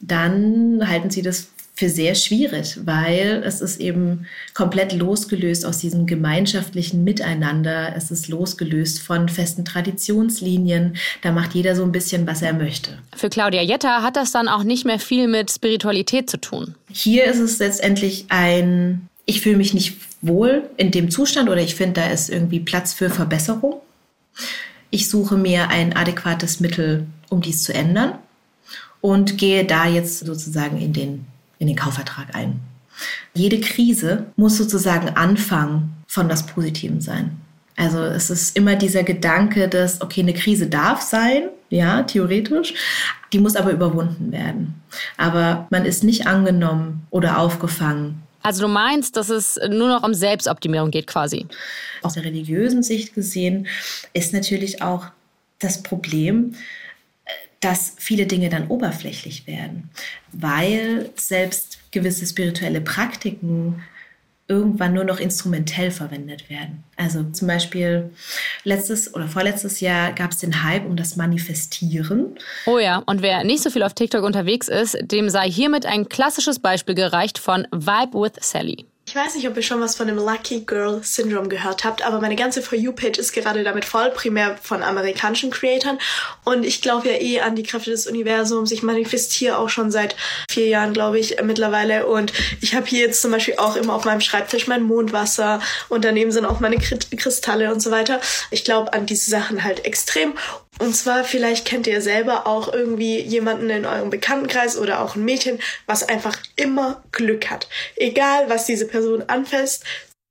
I: dann halten sie das für sehr schwierig, weil es ist eben komplett losgelöst aus diesem gemeinschaftlichen Miteinander. Es ist losgelöst von festen Traditionslinien. Da macht jeder so ein bisschen, was er möchte.
A: Für Claudia Jetta hat das dann auch nicht mehr viel mit Spiritualität zu tun.
I: Hier ist es letztendlich ein, ich fühle mich nicht wohl in dem Zustand oder ich finde, da ist irgendwie Platz für Verbesserung. Ich suche mir ein adäquates Mittel, um dies zu ändern und gehe da jetzt sozusagen in den in den Kaufvertrag ein. Jede Krise muss sozusagen Anfang von was Positivem sein. Also es ist immer dieser Gedanke, dass, okay, eine Krise darf sein, ja, theoretisch, die muss aber überwunden werden. Aber man ist nicht angenommen oder aufgefangen.
A: Also du meinst, dass es nur noch um Selbstoptimierung geht quasi?
I: Aus der religiösen Sicht gesehen ist natürlich auch das Problem, dass viele Dinge dann oberflächlich werden, weil selbst gewisse spirituelle Praktiken irgendwann nur noch instrumentell verwendet werden. Also zum Beispiel letztes oder vorletztes Jahr gab es den Hype um das Manifestieren.
A: Oh ja, und wer nicht so viel auf TikTok unterwegs ist, dem sei hiermit ein klassisches Beispiel gereicht von Vibe with Sally.
O: Ich weiß nicht, ob ihr schon was von dem Lucky Girl Syndrome gehört habt, aber meine ganze For You-Page ist gerade damit voll, primär von amerikanischen Creatoren. Und ich glaube ja eh an die Kräfte des Universums. Ich manifestiere auch schon seit vier Jahren, glaube ich, mittlerweile. Und ich habe hier jetzt zum Beispiel auch immer auf meinem Schreibtisch mein Mondwasser und daneben sind auch meine Kristalle und so weiter. Ich glaube an diese Sachen halt extrem. Und zwar, vielleicht kennt ihr selber auch irgendwie jemanden in eurem Bekanntenkreis oder auch ein Mädchen, was einfach immer Glück hat. Egal, was diese Person anfasst,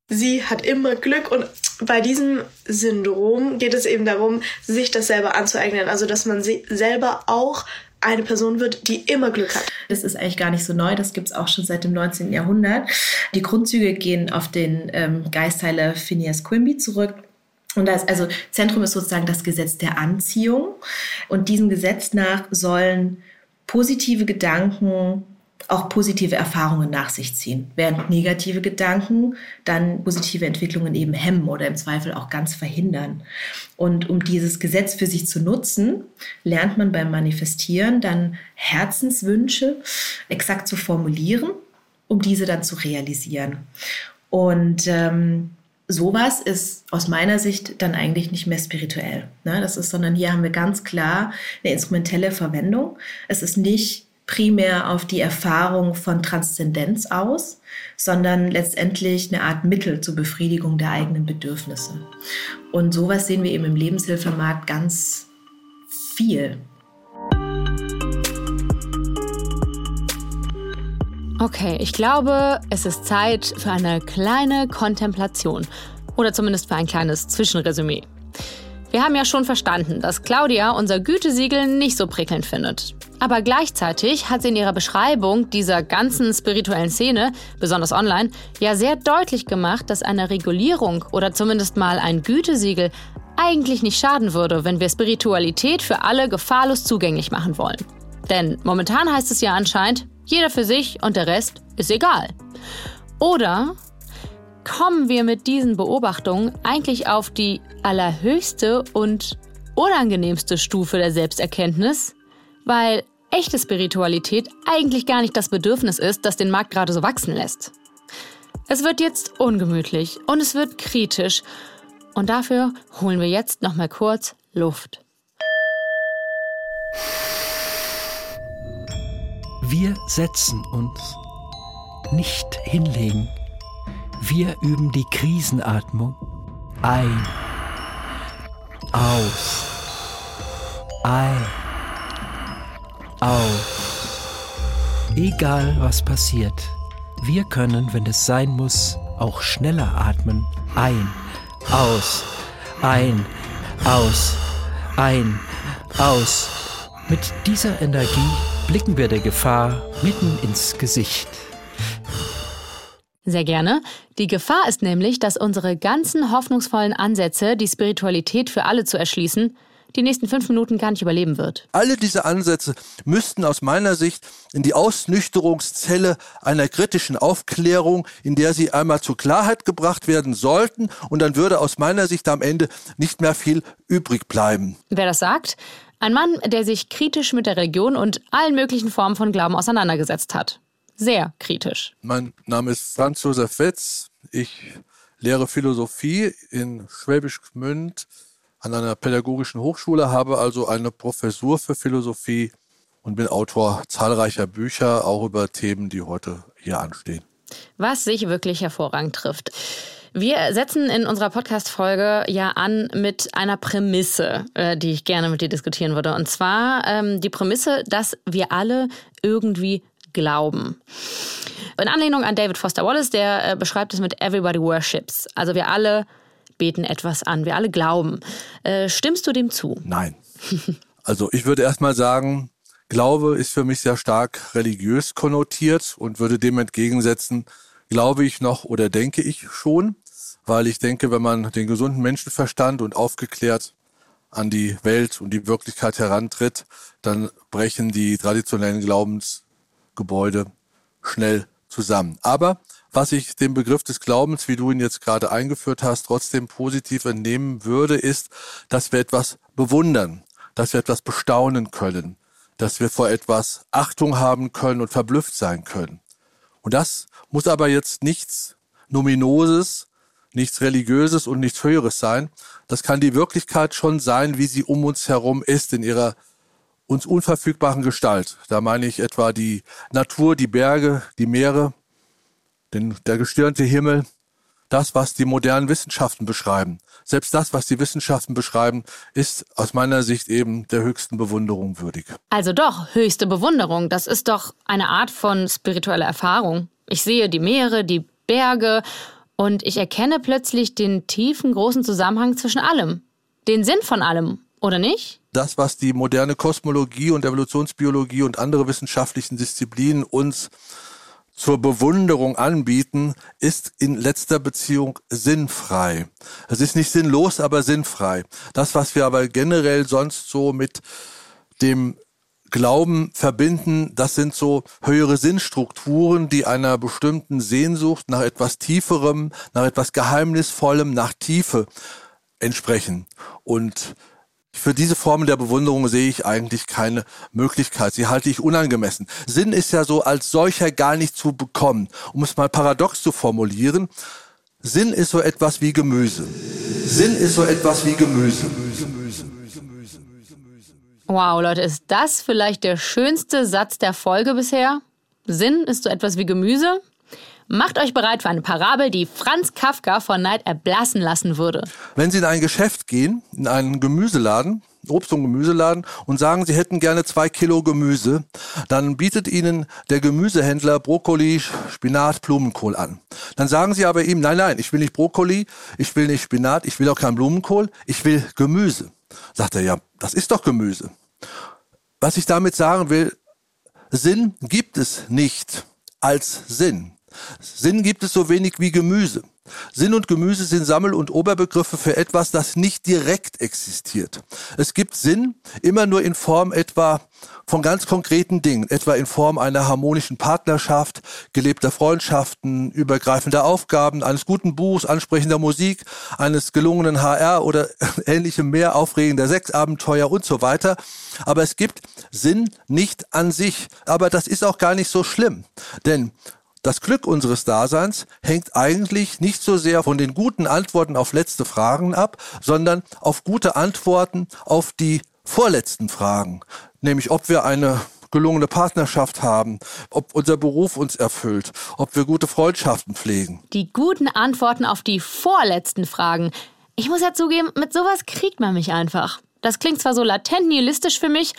O: sie hat immer Glück und bei diesem Syndrom geht es eben darum, sich das selber anzueignen. Also, dass man selber auch eine Person wird, die immer Glück hat.
I: Das ist eigentlich gar nicht so neu, das gibt es auch schon seit dem 19. Jahrhundert. Die Grundzüge gehen auf den ähm, Geistheiler Phineas Quimby zurück. Und das, also Zentrum ist sozusagen das Gesetz der Anziehung. Und diesem Gesetz nach sollen positive Gedanken auch positive Erfahrungen nach sich ziehen, während negative Gedanken dann positive Entwicklungen eben hemmen oder im Zweifel auch ganz verhindern. Und um dieses Gesetz für sich zu nutzen, lernt man beim Manifestieren dann Herzenswünsche exakt zu formulieren, um diese dann zu realisieren. Und ähm, sowas ist aus meiner Sicht dann eigentlich nicht mehr spirituell. Ne? Das ist, sondern hier haben wir ganz klar eine instrumentelle Verwendung. Es ist nicht primär auf die Erfahrung von Transzendenz aus, sondern letztendlich eine Art Mittel zur Befriedigung der eigenen Bedürfnisse. Und sowas sehen wir eben im Lebenshilfemarkt ganz viel.
A: Okay, ich glaube, es ist Zeit für eine kleine Kontemplation oder zumindest für ein kleines Zwischenresümee. Wir haben ja schon verstanden, dass Claudia unser Gütesiegel nicht so prickelnd findet. Aber gleichzeitig hat sie in ihrer Beschreibung dieser ganzen spirituellen Szene, besonders online, ja sehr deutlich gemacht, dass eine Regulierung oder zumindest mal ein Gütesiegel eigentlich nicht schaden würde, wenn wir Spiritualität für alle gefahrlos zugänglich machen wollen. Denn momentan heißt es ja anscheinend, jeder für sich und der Rest ist egal. Oder kommen wir mit diesen Beobachtungen eigentlich auf die allerhöchste und unangenehmste Stufe der Selbsterkenntnis, weil echte Spiritualität eigentlich gar nicht das Bedürfnis ist, das den Markt gerade so wachsen lässt. Es wird jetzt ungemütlich und es wird kritisch und dafür holen wir jetzt noch mal kurz Luft.
H: Wir setzen uns, nicht hinlegen. Wir üben die Krisenatmung. Ein, aus, ein, aus. Egal was passiert, wir können, wenn es sein muss, auch schneller atmen. Ein, aus, ein, aus, ein, aus. Mit dieser Energie blicken wir der Gefahr mitten ins Gesicht.
A: Sehr gerne. Die Gefahr ist nämlich, dass unsere ganzen hoffnungsvollen Ansätze, die Spiritualität für alle zu erschließen, die nächsten fünf Minuten gar nicht überleben wird.
E: Alle diese Ansätze müssten aus meiner Sicht in die Ausnüchterungszelle einer kritischen Aufklärung, in der sie einmal zur Klarheit gebracht werden sollten, und dann würde aus meiner Sicht am Ende nicht mehr viel übrig bleiben.
A: Wer das sagt? Ein Mann, der sich kritisch mit der Religion und allen möglichen Formen von Glauben auseinandergesetzt hat. Sehr kritisch.
E: Mein Name ist Franz Josef Wetz. Ich lehre Philosophie in Schwäbisch Gmünd an einer pädagogischen Hochschule, habe also eine Professur für Philosophie und bin Autor zahlreicher Bücher, auch über Themen, die heute hier anstehen.
A: Was sich wirklich hervorragend trifft. Wir setzen in unserer Podcast-Folge ja an mit einer Prämisse, äh, die ich gerne mit dir diskutieren würde. Und zwar ähm, die Prämisse, dass wir alle irgendwie glauben. In Anlehnung an David Foster Wallace, der äh, beschreibt es mit Everybody Worships. Also wir alle beten etwas an, wir alle glauben. Äh, stimmst du dem zu?
E: Nein. Also ich würde erstmal sagen, Glaube ist für mich sehr stark religiös konnotiert und würde dem entgegensetzen, glaube ich noch oder denke ich schon, weil ich denke, wenn man den gesunden Menschenverstand und aufgeklärt an die Welt und die Wirklichkeit herantritt, dann brechen die traditionellen Glaubensgebäude schnell zusammen. Aber was ich dem Begriff des Glaubens, wie du ihn jetzt gerade eingeführt hast, trotzdem positiv entnehmen würde, ist, dass wir etwas bewundern, dass wir etwas bestaunen können, dass wir vor etwas Achtung haben können und verblüfft sein können. Und das muss aber jetzt nichts Nominoses, nichts Religiöses und nichts Höheres sein. Das kann die Wirklichkeit schon sein, wie sie um uns herum ist, in ihrer uns unverfügbaren Gestalt. Da meine ich etwa die Natur, die Berge, die Meere, denn der gestirnte Himmel, das, was die modernen Wissenschaften beschreiben, selbst das, was die Wissenschaften beschreiben, ist aus meiner Sicht eben der höchsten Bewunderung würdig.
A: Also doch, höchste Bewunderung. Das ist doch eine Art von spiritueller Erfahrung. Ich sehe die Meere, die Berge und ich erkenne plötzlich den tiefen, großen Zusammenhang zwischen allem. Den Sinn von allem, oder nicht?
E: Das, was die moderne Kosmologie und Evolutionsbiologie und andere wissenschaftlichen Disziplinen uns zur Bewunderung anbieten, ist in letzter Beziehung sinnfrei. Es ist nicht sinnlos, aber sinnfrei. Das, was wir aber generell sonst so mit dem Glauben verbinden, das sind so höhere Sinnstrukturen, die einer bestimmten Sehnsucht nach etwas Tieferem, nach etwas Geheimnisvollem, nach Tiefe entsprechen. Und für diese Formen der Bewunderung sehe ich eigentlich keine Möglichkeit. Sie halte ich unangemessen. Sinn ist ja so als solcher gar nicht zu bekommen. Um es mal paradox zu formulieren, Sinn ist so etwas wie Gemüse. Sinn ist so etwas wie Gemüse.
A: Wow, Leute, ist das vielleicht der schönste Satz der Folge bisher? Sinn ist so etwas wie Gemüse? Macht euch bereit für eine Parabel, die Franz Kafka vor Neid erblassen lassen würde.
E: Wenn Sie in ein Geschäft gehen, in einen Gemüseladen, Obst- und Gemüseladen und sagen, Sie hätten gerne zwei Kilo Gemüse, dann bietet Ihnen der Gemüsehändler Brokkoli, Spinat, Blumenkohl an. Dann sagen Sie aber ihm, nein, nein, ich will nicht Brokkoli, ich will nicht Spinat, ich will auch kein Blumenkohl, ich will Gemüse. Sagt er, ja, das ist doch Gemüse. Was ich damit sagen will, Sinn gibt es nicht als Sinn. Sinn gibt es so wenig wie Gemüse. Sinn und Gemüse sind Sammel- und Oberbegriffe für etwas, das nicht direkt existiert. Es gibt Sinn immer nur in Form etwa von ganz konkreten Dingen, etwa in Form einer harmonischen Partnerschaft, gelebter Freundschaften, übergreifender Aufgaben, eines guten Buchs, ansprechender Musik, eines gelungenen HR oder *laughs* ähnlichem mehr, aufregender Sexabenteuer und so weiter. Aber es gibt Sinn nicht an sich. Aber das ist auch gar nicht so schlimm. Denn das Glück unseres Daseins hängt eigentlich nicht so sehr von den guten Antworten auf letzte Fragen ab, sondern auf gute Antworten auf die vorletzten Fragen, nämlich ob wir eine gelungene Partnerschaft haben, ob unser Beruf uns erfüllt, ob wir gute Freundschaften pflegen.
A: Die guten Antworten auf die vorletzten Fragen. Ich muss ja zugeben, mit sowas kriegt man mich einfach. Das klingt zwar so latent nihilistisch für mich,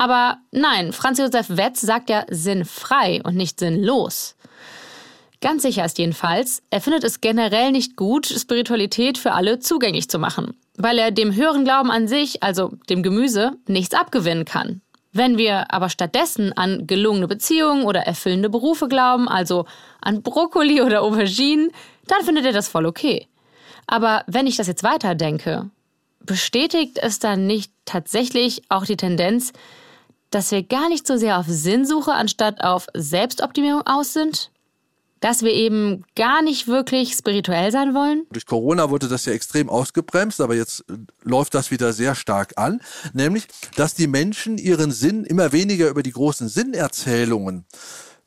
A: Aber nein, Franz Josef Wetz sagt ja sinnfrei und nicht sinnlos. Ganz sicher ist jedenfalls, er findet es generell nicht gut, Spiritualität für alle zugänglich zu machen, weil er dem höheren Glauben an sich, also dem Gemüse, nichts abgewinnen kann. Wenn wir aber stattdessen an gelungene Beziehungen oder erfüllende Berufe glauben, also an Brokkoli *laughs* oder Auberginen, dann findet er das voll okay. Aber wenn ich das jetzt weiterdenke, bestätigt es dann nicht tatsächlich auch die Tendenz, dass wir gar nicht so sehr auf Sinnsuche anstatt auf Selbstoptimierung aus sind? Dass wir eben gar nicht wirklich spirituell sein wollen?
E: Durch Corona wurde das ja extrem ausgebremst, aber jetzt äh, läuft das wieder sehr stark an, nämlich, dass die Menschen ihren Sinn immer weniger über die großen Sinnerzählungen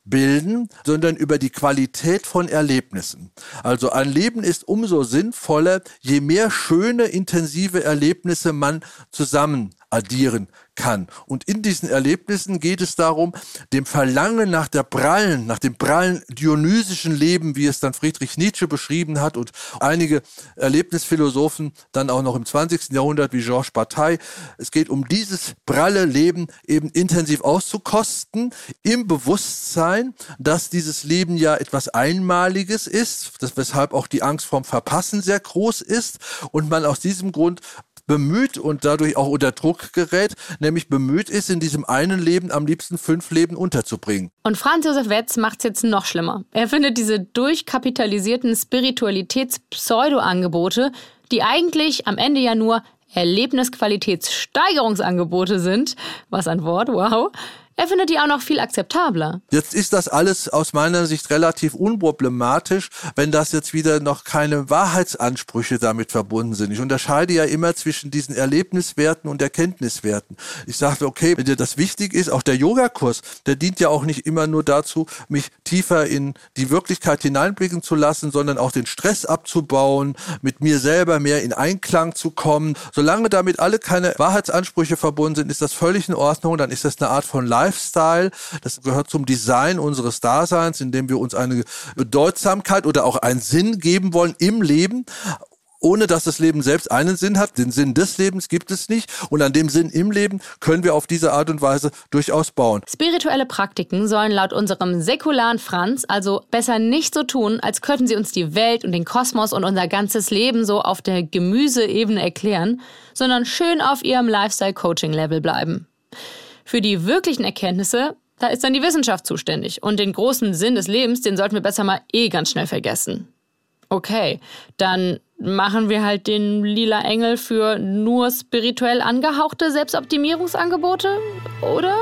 E: bilden, sondern über die Qualität von Erlebnissen. Also ein Leben ist umso sinnvoller, je mehr schöne, intensive Erlebnisse man zusammen addieren kann. Und in diesen Erlebnissen geht es darum, dem Verlangen nach der prallen, nach dem prallen dionysischen Leben, wie es dann Friedrich Nietzsche beschrieben hat und einige Erlebnisphilosophen dann auch noch im 20. Jahrhundert wie Georges Bataille. Es geht um dieses pralle Leben eben intensiv auszukosten, im Bewusstsein, dass dieses Leben ja etwas Einmaliges ist, das, weshalb auch die Angst vorm Verpassen sehr groß ist und man aus diesem Grund bemüht und dadurch auch unter Druck gerät, nämlich bemüht ist, in diesem einen Leben am liebsten fünf Leben unterzubringen.
A: Und Franz Josef Wetz macht es jetzt noch schlimmer. Er findet diese durchkapitalisierten Spiritualitäts-Pseudo-Angebote, die eigentlich am Ende ja nur Erlebnisqualitätssteigerungsangebote sind, was ein Wort, wow, er findet die auch noch viel akzeptabler.
E: Jetzt ist das alles aus meiner Sicht relativ unproblematisch, wenn das jetzt wieder noch keine Wahrheitsansprüche damit verbunden sind. Ich unterscheide ja immer zwischen diesen Erlebniswerten und Erkenntniswerten. Ich sage, okay, wenn dir das wichtig ist, auch der Yogakurs, der dient ja auch nicht immer nur dazu, mich tiefer in die Wirklichkeit hineinblicken zu lassen, sondern auch den Stress abzubauen, mit mir selber mehr in Einklang zu kommen. Solange damit alle keine Wahrheitsansprüche verbunden sind, ist das völlig in Ordnung. Dann ist das eine Art von Live Lifestyle. Das gehört zum Design unseres Daseins, indem wir uns eine Bedeutsamkeit oder auch einen Sinn geben wollen im Leben ohne dass das Leben selbst einen Sinn hat. Den Sinn des Lebens gibt es nicht. Und an dem Sinn im Leben können wir auf diese Art und Weise durchaus bauen.
A: Spirituelle Praktiken sollen laut unserem säkularen Franz also besser nicht so tun, als könnten sie uns die Welt und den Kosmos und unser ganzes Leben so auf der Gemüseebene erklären, sondern schön auf ihrem Lifestyle-Coaching-Level bleiben. Für die wirklichen Erkenntnisse, da ist dann die Wissenschaft zuständig. Und den großen Sinn des Lebens, den sollten wir besser mal eh ganz schnell vergessen. Okay, dann machen wir halt den lila Engel für nur spirituell angehauchte Selbstoptimierungsangebote, oder?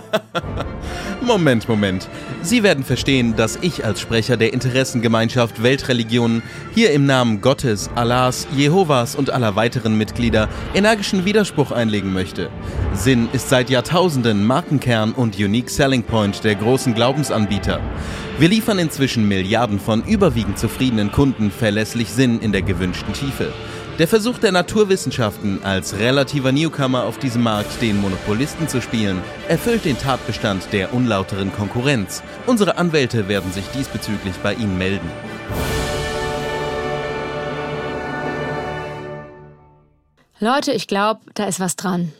A: *laughs*
P: Moment, Moment. Sie werden verstehen, dass ich als Sprecher der Interessengemeinschaft Weltreligionen hier im Namen Gottes, Allahs, Jehovas und aller weiteren Mitglieder energischen Widerspruch einlegen möchte. Sinn ist seit Jahrtausenden Markenkern und Unique Selling Point der großen Glaubensanbieter. Wir liefern inzwischen Milliarden von überwiegend zufriedenen Kunden verlässlich Sinn in der gewünschten Tiefe. Der Versuch der Naturwissenschaften, als relativer Newcomer auf diesem Markt den Monopolisten zu spielen, erfüllt den Tatbestand der unlauteren Konkurrenz. Unsere Anwälte werden sich diesbezüglich bei Ihnen melden.
A: Leute, ich glaube, da ist was dran.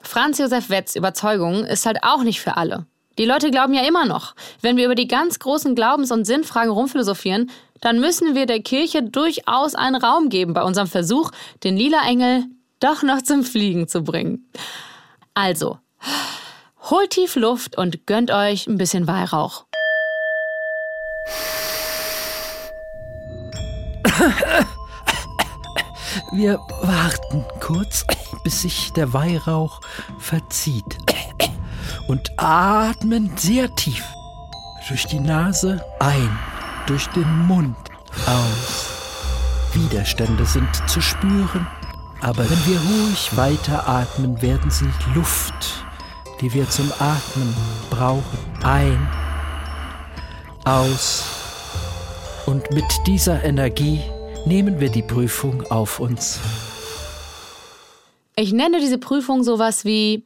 A: Franz Josef Wetz Überzeugung ist halt auch nicht für alle. Die Leute glauben ja immer noch, wenn wir über die ganz großen Glaubens- und Sinnfragen rumphilosophieren, dann müssen wir der Kirche durchaus einen Raum geben bei unserem Versuch, den lila Engel doch noch zum Fliegen zu bringen. Also, holt tief Luft und gönnt euch ein bisschen Weihrauch.
H: Wir warten kurz, bis sich der Weihrauch verzieht und atmen sehr tief durch die Nase ein durch den Mund aus. Widerstände sind zu spüren, aber wenn wir ruhig weiteratmen, werden sie Luft, die wir zum Atmen brauchen. Ein, aus. Und mit dieser Energie nehmen wir die Prüfung auf uns.
A: Ich nenne diese Prüfung sowas wie,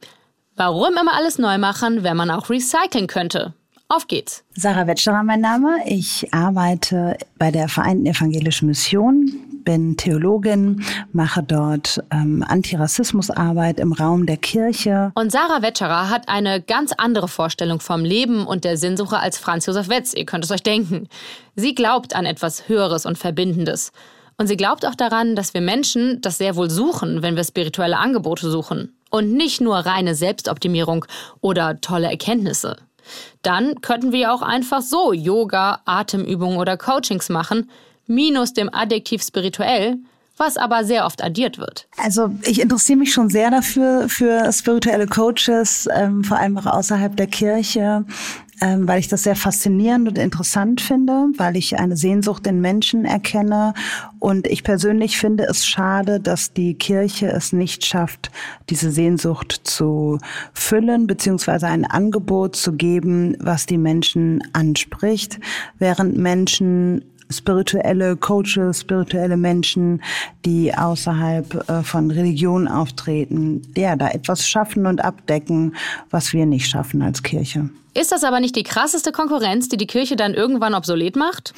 A: warum immer alles neu machen, wenn man auch recyceln könnte. Auf geht's.
Q: Sarah Wetscherer mein Name. Ich arbeite bei der Vereinten Evangelischen Mission bin Theologin, mache dort ähm, Antirassismusarbeit im Raum der Kirche.
A: Und Sarah Wetscherer hat eine ganz andere Vorstellung vom Leben und der Sinnsuche als Franz Josef Wetz. Ihr könnt es euch denken. Sie glaubt an etwas Höheres und Verbindendes. Und sie glaubt auch daran, dass wir Menschen das sehr wohl suchen, wenn wir spirituelle Angebote suchen. Und nicht nur reine Selbstoptimierung oder tolle Erkenntnisse. Dann könnten wir auch einfach so Yoga, Atemübungen oder Coachings machen, minus dem Adjektiv spirituell, was aber sehr oft addiert wird.
Q: Also ich interessiere mich schon sehr dafür, für spirituelle Coaches, ähm, vor allem auch außerhalb der Kirche ähm, weil ich das sehr faszinierend und interessant finde, weil ich eine Sehnsucht in Menschen erkenne. Und ich persönlich finde es schade, dass die Kirche es nicht schafft, diese Sehnsucht zu füllen, beziehungsweise ein Angebot zu geben, was die Menschen anspricht, während Menschen spirituelle Coaches, spirituelle Menschen, die außerhalb äh, von Religion auftreten, ja, da etwas schaffen und abdecken, was wir nicht schaffen als Kirche.
A: Ist das aber nicht die krasseste Konkurrenz, die die Kirche dann irgendwann obsolet macht?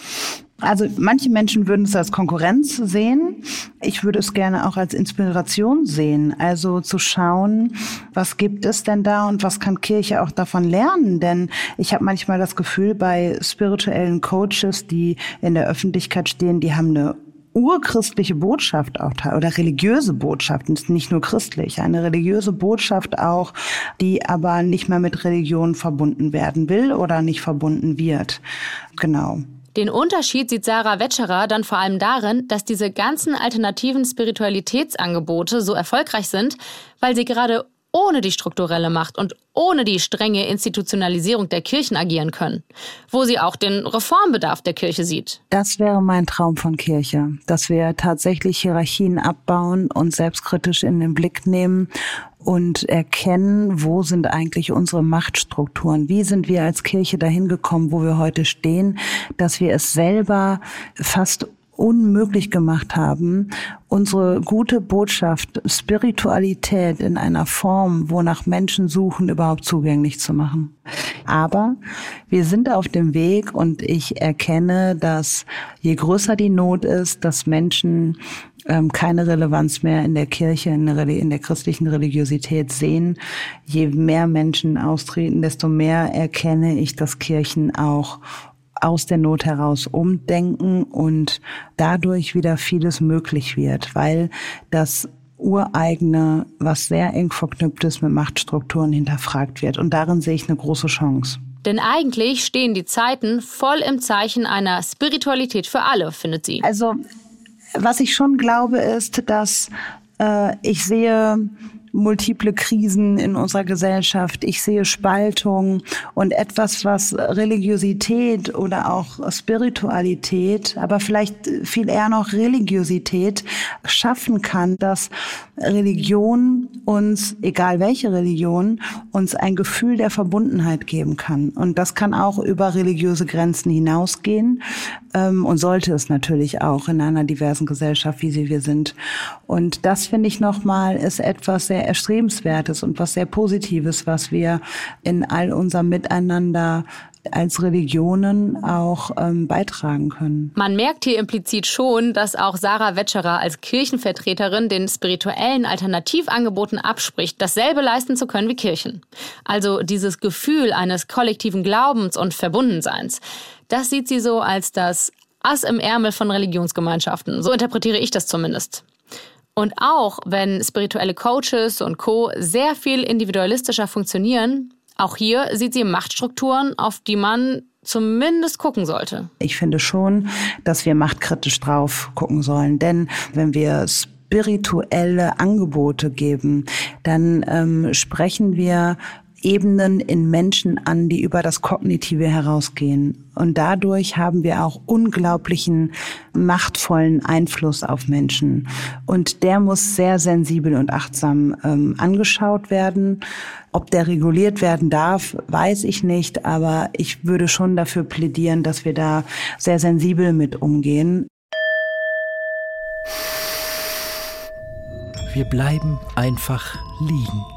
Q: Also manche Menschen würden es als Konkurrenz sehen. Ich würde es gerne auch als Inspiration sehen. Also zu schauen, was gibt es denn da und was kann Kirche auch davon lernen? Denn ich habe manchmal das Gefühl, bei spirituellen Coaches, die in der Öffentlichkeit stehen, die haben eine urchristliche Botschaft auch oder religiöse Botschaft, nicht nur christlich, eine religiöse Botschaft auch, die aber nicht mehr mit Religion verbunden werden will oder nicht verbunden wird. Genau.
A: Den Unterschied sieht Sarah Wetscherer dann vor allem darin, dass diese ganzen alternativen Spiritualitätsangebote so erfolgreich sind, weil sie gerade ohne die strukturelle Macht und ohne die strenge Institutionalisierung der Kirchen agieren können, wo sie auch den Reformbedarf der Kirche sieht.
Q: Das wäre mein Traum von Kirche, dass wir tatsächlich Hierarchien abbauen und selbstkritisch in den Blick nehmen und erkennen, wo sind eigentlich unsere Machtstrukturen? Wie sind wir als Kirche dahin gekommen, wo wir heute stehen, dass wir es selber fast unmöglich gemacht haben, unsere gute Botschaft Spiritualität in einer Form, wonach Menschen suchen, überhaupt zugänglich zu machen. Aber wir sind auf dem Weg und ich erkenne, dass je größer die Not ist, dass Menschen ähm, keine Relevanz mehr in der Kirche, in der, in der christlichen Religiosität sehen. Je mehr Menschen austreten, desto mehr erkenne ich, dass Kirchen auch aus der Not heraus umdenken und dadurch wieder vieles möglich wird, weil das ureigene, was sehr eng verknüpft ist mit Machtstrukturen, hinterfragt wird. Und darin sehe ich eine große Chance.
A: Denn eigentlich stehen die Zeiten voll im Zeichen einer Spiritualität für alle, findet sie.
Q: Also, was ich schon glaube, ist, dass äh, ich sehe multiple Krisen in unserer Gesellschaft. Ich sehe Spaltung und etwas, was Religiosität oder auch Spiritualität, aber vielleicht viel eher noch Religiosität schaffen kann, dass Religion uns, egal welche Religion, uns ein Gefühl der Verbundenheit geben kann. Und das kann auch über religiöse Grenzen hinausgehen ähm, und sollte es natürlich auch in einer diversen Gesellschaft, wie sie wir sind. Und das finde ich nochmal ist etwas sehr Erstrebenswertes und was sehr Positives, was wir in all unserem Miteinander als Religionen auch ähm, beitragen können.
A: Man merkt hier implizit schon, dass auch Sarah Wetscherer als Kirchenvertreterin den spirituellen Alternativangeboten abspricht, dasselbe leisten zu können wie Kirchen. Also dieses Gefühl eines kollektiven Glaubens und Verbundenseins. Das sieht sie so als das Ass im Ärmel von Religionsgemeinschaften. So interpretiere ich das zumindest. Und auch wenn spirituelle Coaches und Co sehr viel individualistischer funktionieren, auch hier sieht sie Machtstrukturen, auf die man zumindest gucken sollte.
Q: Ich finde schon, dass wir machtkritisch drauf gucken sollen, denn wenn wir spirituelle Angebote geben, dann ähm, sprechen wir Ebenen in Menschen an, die über das Kognitive herausgehen. Und dadurch haben wir auch unglaublichen, machtvollen Einfluss auf Menschen. Und der muss sehr sensibel und achtsam ähm, angeschaut werden. Ob der reguliert werden darf, weiß ich nicht, aber ich würde schon dafür plädieren, dass wir da sehr sensibel mit umgehen.
H: Wir bleiben einfach liegen.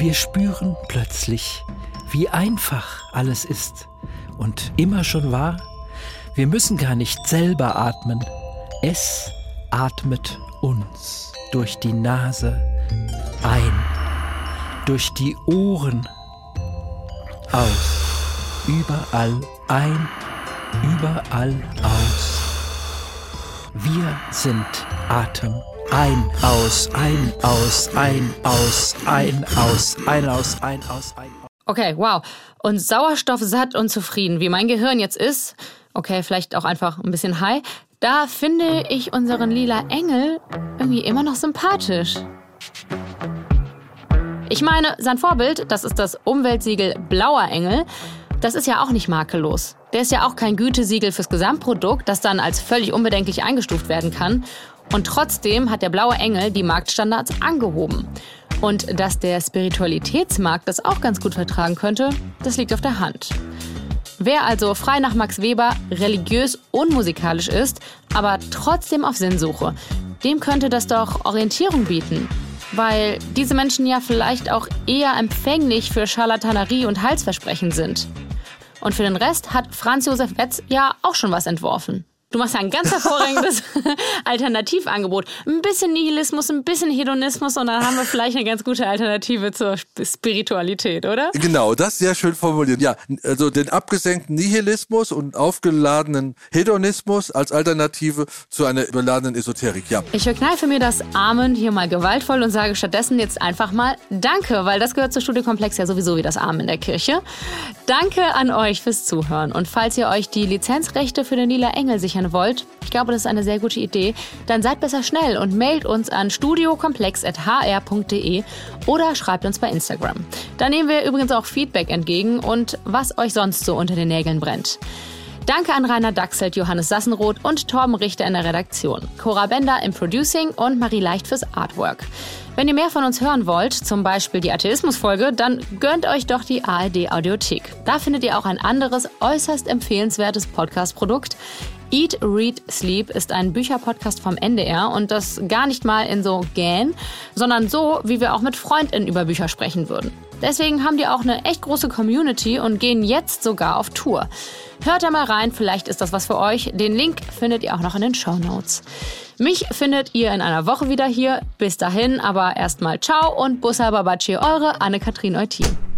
H: Wir spüren plötzlich, wie einfach alles ist und immer schon war. Wir müssen gar nicht selber atmen. Es atmet uns durch die Nase ein, durch die Ohren aus, überall ein, überall aus. Wir sind Atem. Ein, aus, ein, aus, ein, aus, ein, aus, ein, aus, ein, aus, ein.
A: Okay, wow. Und sauerstoffsatt und zufrieden, wie mein Gehirn jetzt ist, okay, vielleicht auch einfach ein bisschen high, da finde ich unseren lila Engel irgendwie immer noch sympathisch. Ich meine, sein Vorbild, das ist das Umweltsiegel Blauer Engel, das ist ja auch nicht makellos. Der ist ja auch kein Gütesiegel fürs Gesamtprodukt, das dann als völlig unbedenklich eingestuft werden kann. Und trotzdem hat der blaue Engel die Marktstandards angehoben. Und dass der Spiritualitätsmarkt das auch ganz gut vertragen könnte, das liegt auf der Hand. Wer also frei nach Max Weber religiös unmusikalisch ist, aber trotzdem auf Sinnsuche, dem könnte das doch Orientierung bieten. Weil diese Menschen ja vielleicht auch eher empfänglich für Charlatanerie und Halsversprechen sind. Und für den Rest hat Franz Josef Wetz ja auch schon was entworfen. Du machst ja ein ganz hervorragendes *laughs* Alternativangebot. Ein bisschen Nihilismus, ein bisschen Hedonismus und dann haben wir vielleicht eine ganz gute Alternative zur Spiritualität, oder?
E: Genau, das sehr schön formuliert. Ja, also den abgesenkten Nihilismus und aufgeladenen Hedonismus als Alternative zu einer überladenen Esoterik, ja.
A: Ich verkneife mir das Amen hier mal gewaltvoll und sage stattdessen jetzt einfach mal Danke, weil das gehört zur Studiekomplex ja sowieso wie das Amen in der Kirche. Danke an euch fürs Zuhören und falls ihr euch die Lizenzrechte für den Lila Engel sichern sichern wollt, ich glaube, das ist eine sehr gute Idee, dann seid besser schnell und mailt uns an studiokomplex.hr.de oder schreibt uns bei Instagram. Da nehmen wir übrigens auch Feedback entgegen und was euch sonst so unter den Nägeln brennt. Danke an Rainer Dachselt, Johannes Sassenroth und Torben Richter in der Redaktion, Cora Bender im Producing und Marie Leicht fürs Artwork. Wenn ihr mehr von uns hören wollt, zum Beispiel die Atheismus-Folge, dann gönnt euch doch die ARD Audiothek. Da findet ihr auch ein anderes, äußerst empfehlenswertes Podcast-Produkt. Eat, Read, Sleep ist ein Bücherpodcast vom NDR und das gar nicht mal in so gähn, sondern so, wie wir auch mit FreundInnen über Bücher sprechen würden. Deswegen haben die auch eine echt große Community und gehen jetzt sogar auf Tour. Hört da mal rein, vielleicht ist das was für euch. Den Link findet ihr auch noch in den Show Notes. Mich findet ihr in einer Woche wieder hier. Bis dahin, aber erstmal ciao und Bussa Babaci, eure Anne-Kathrin Eutin.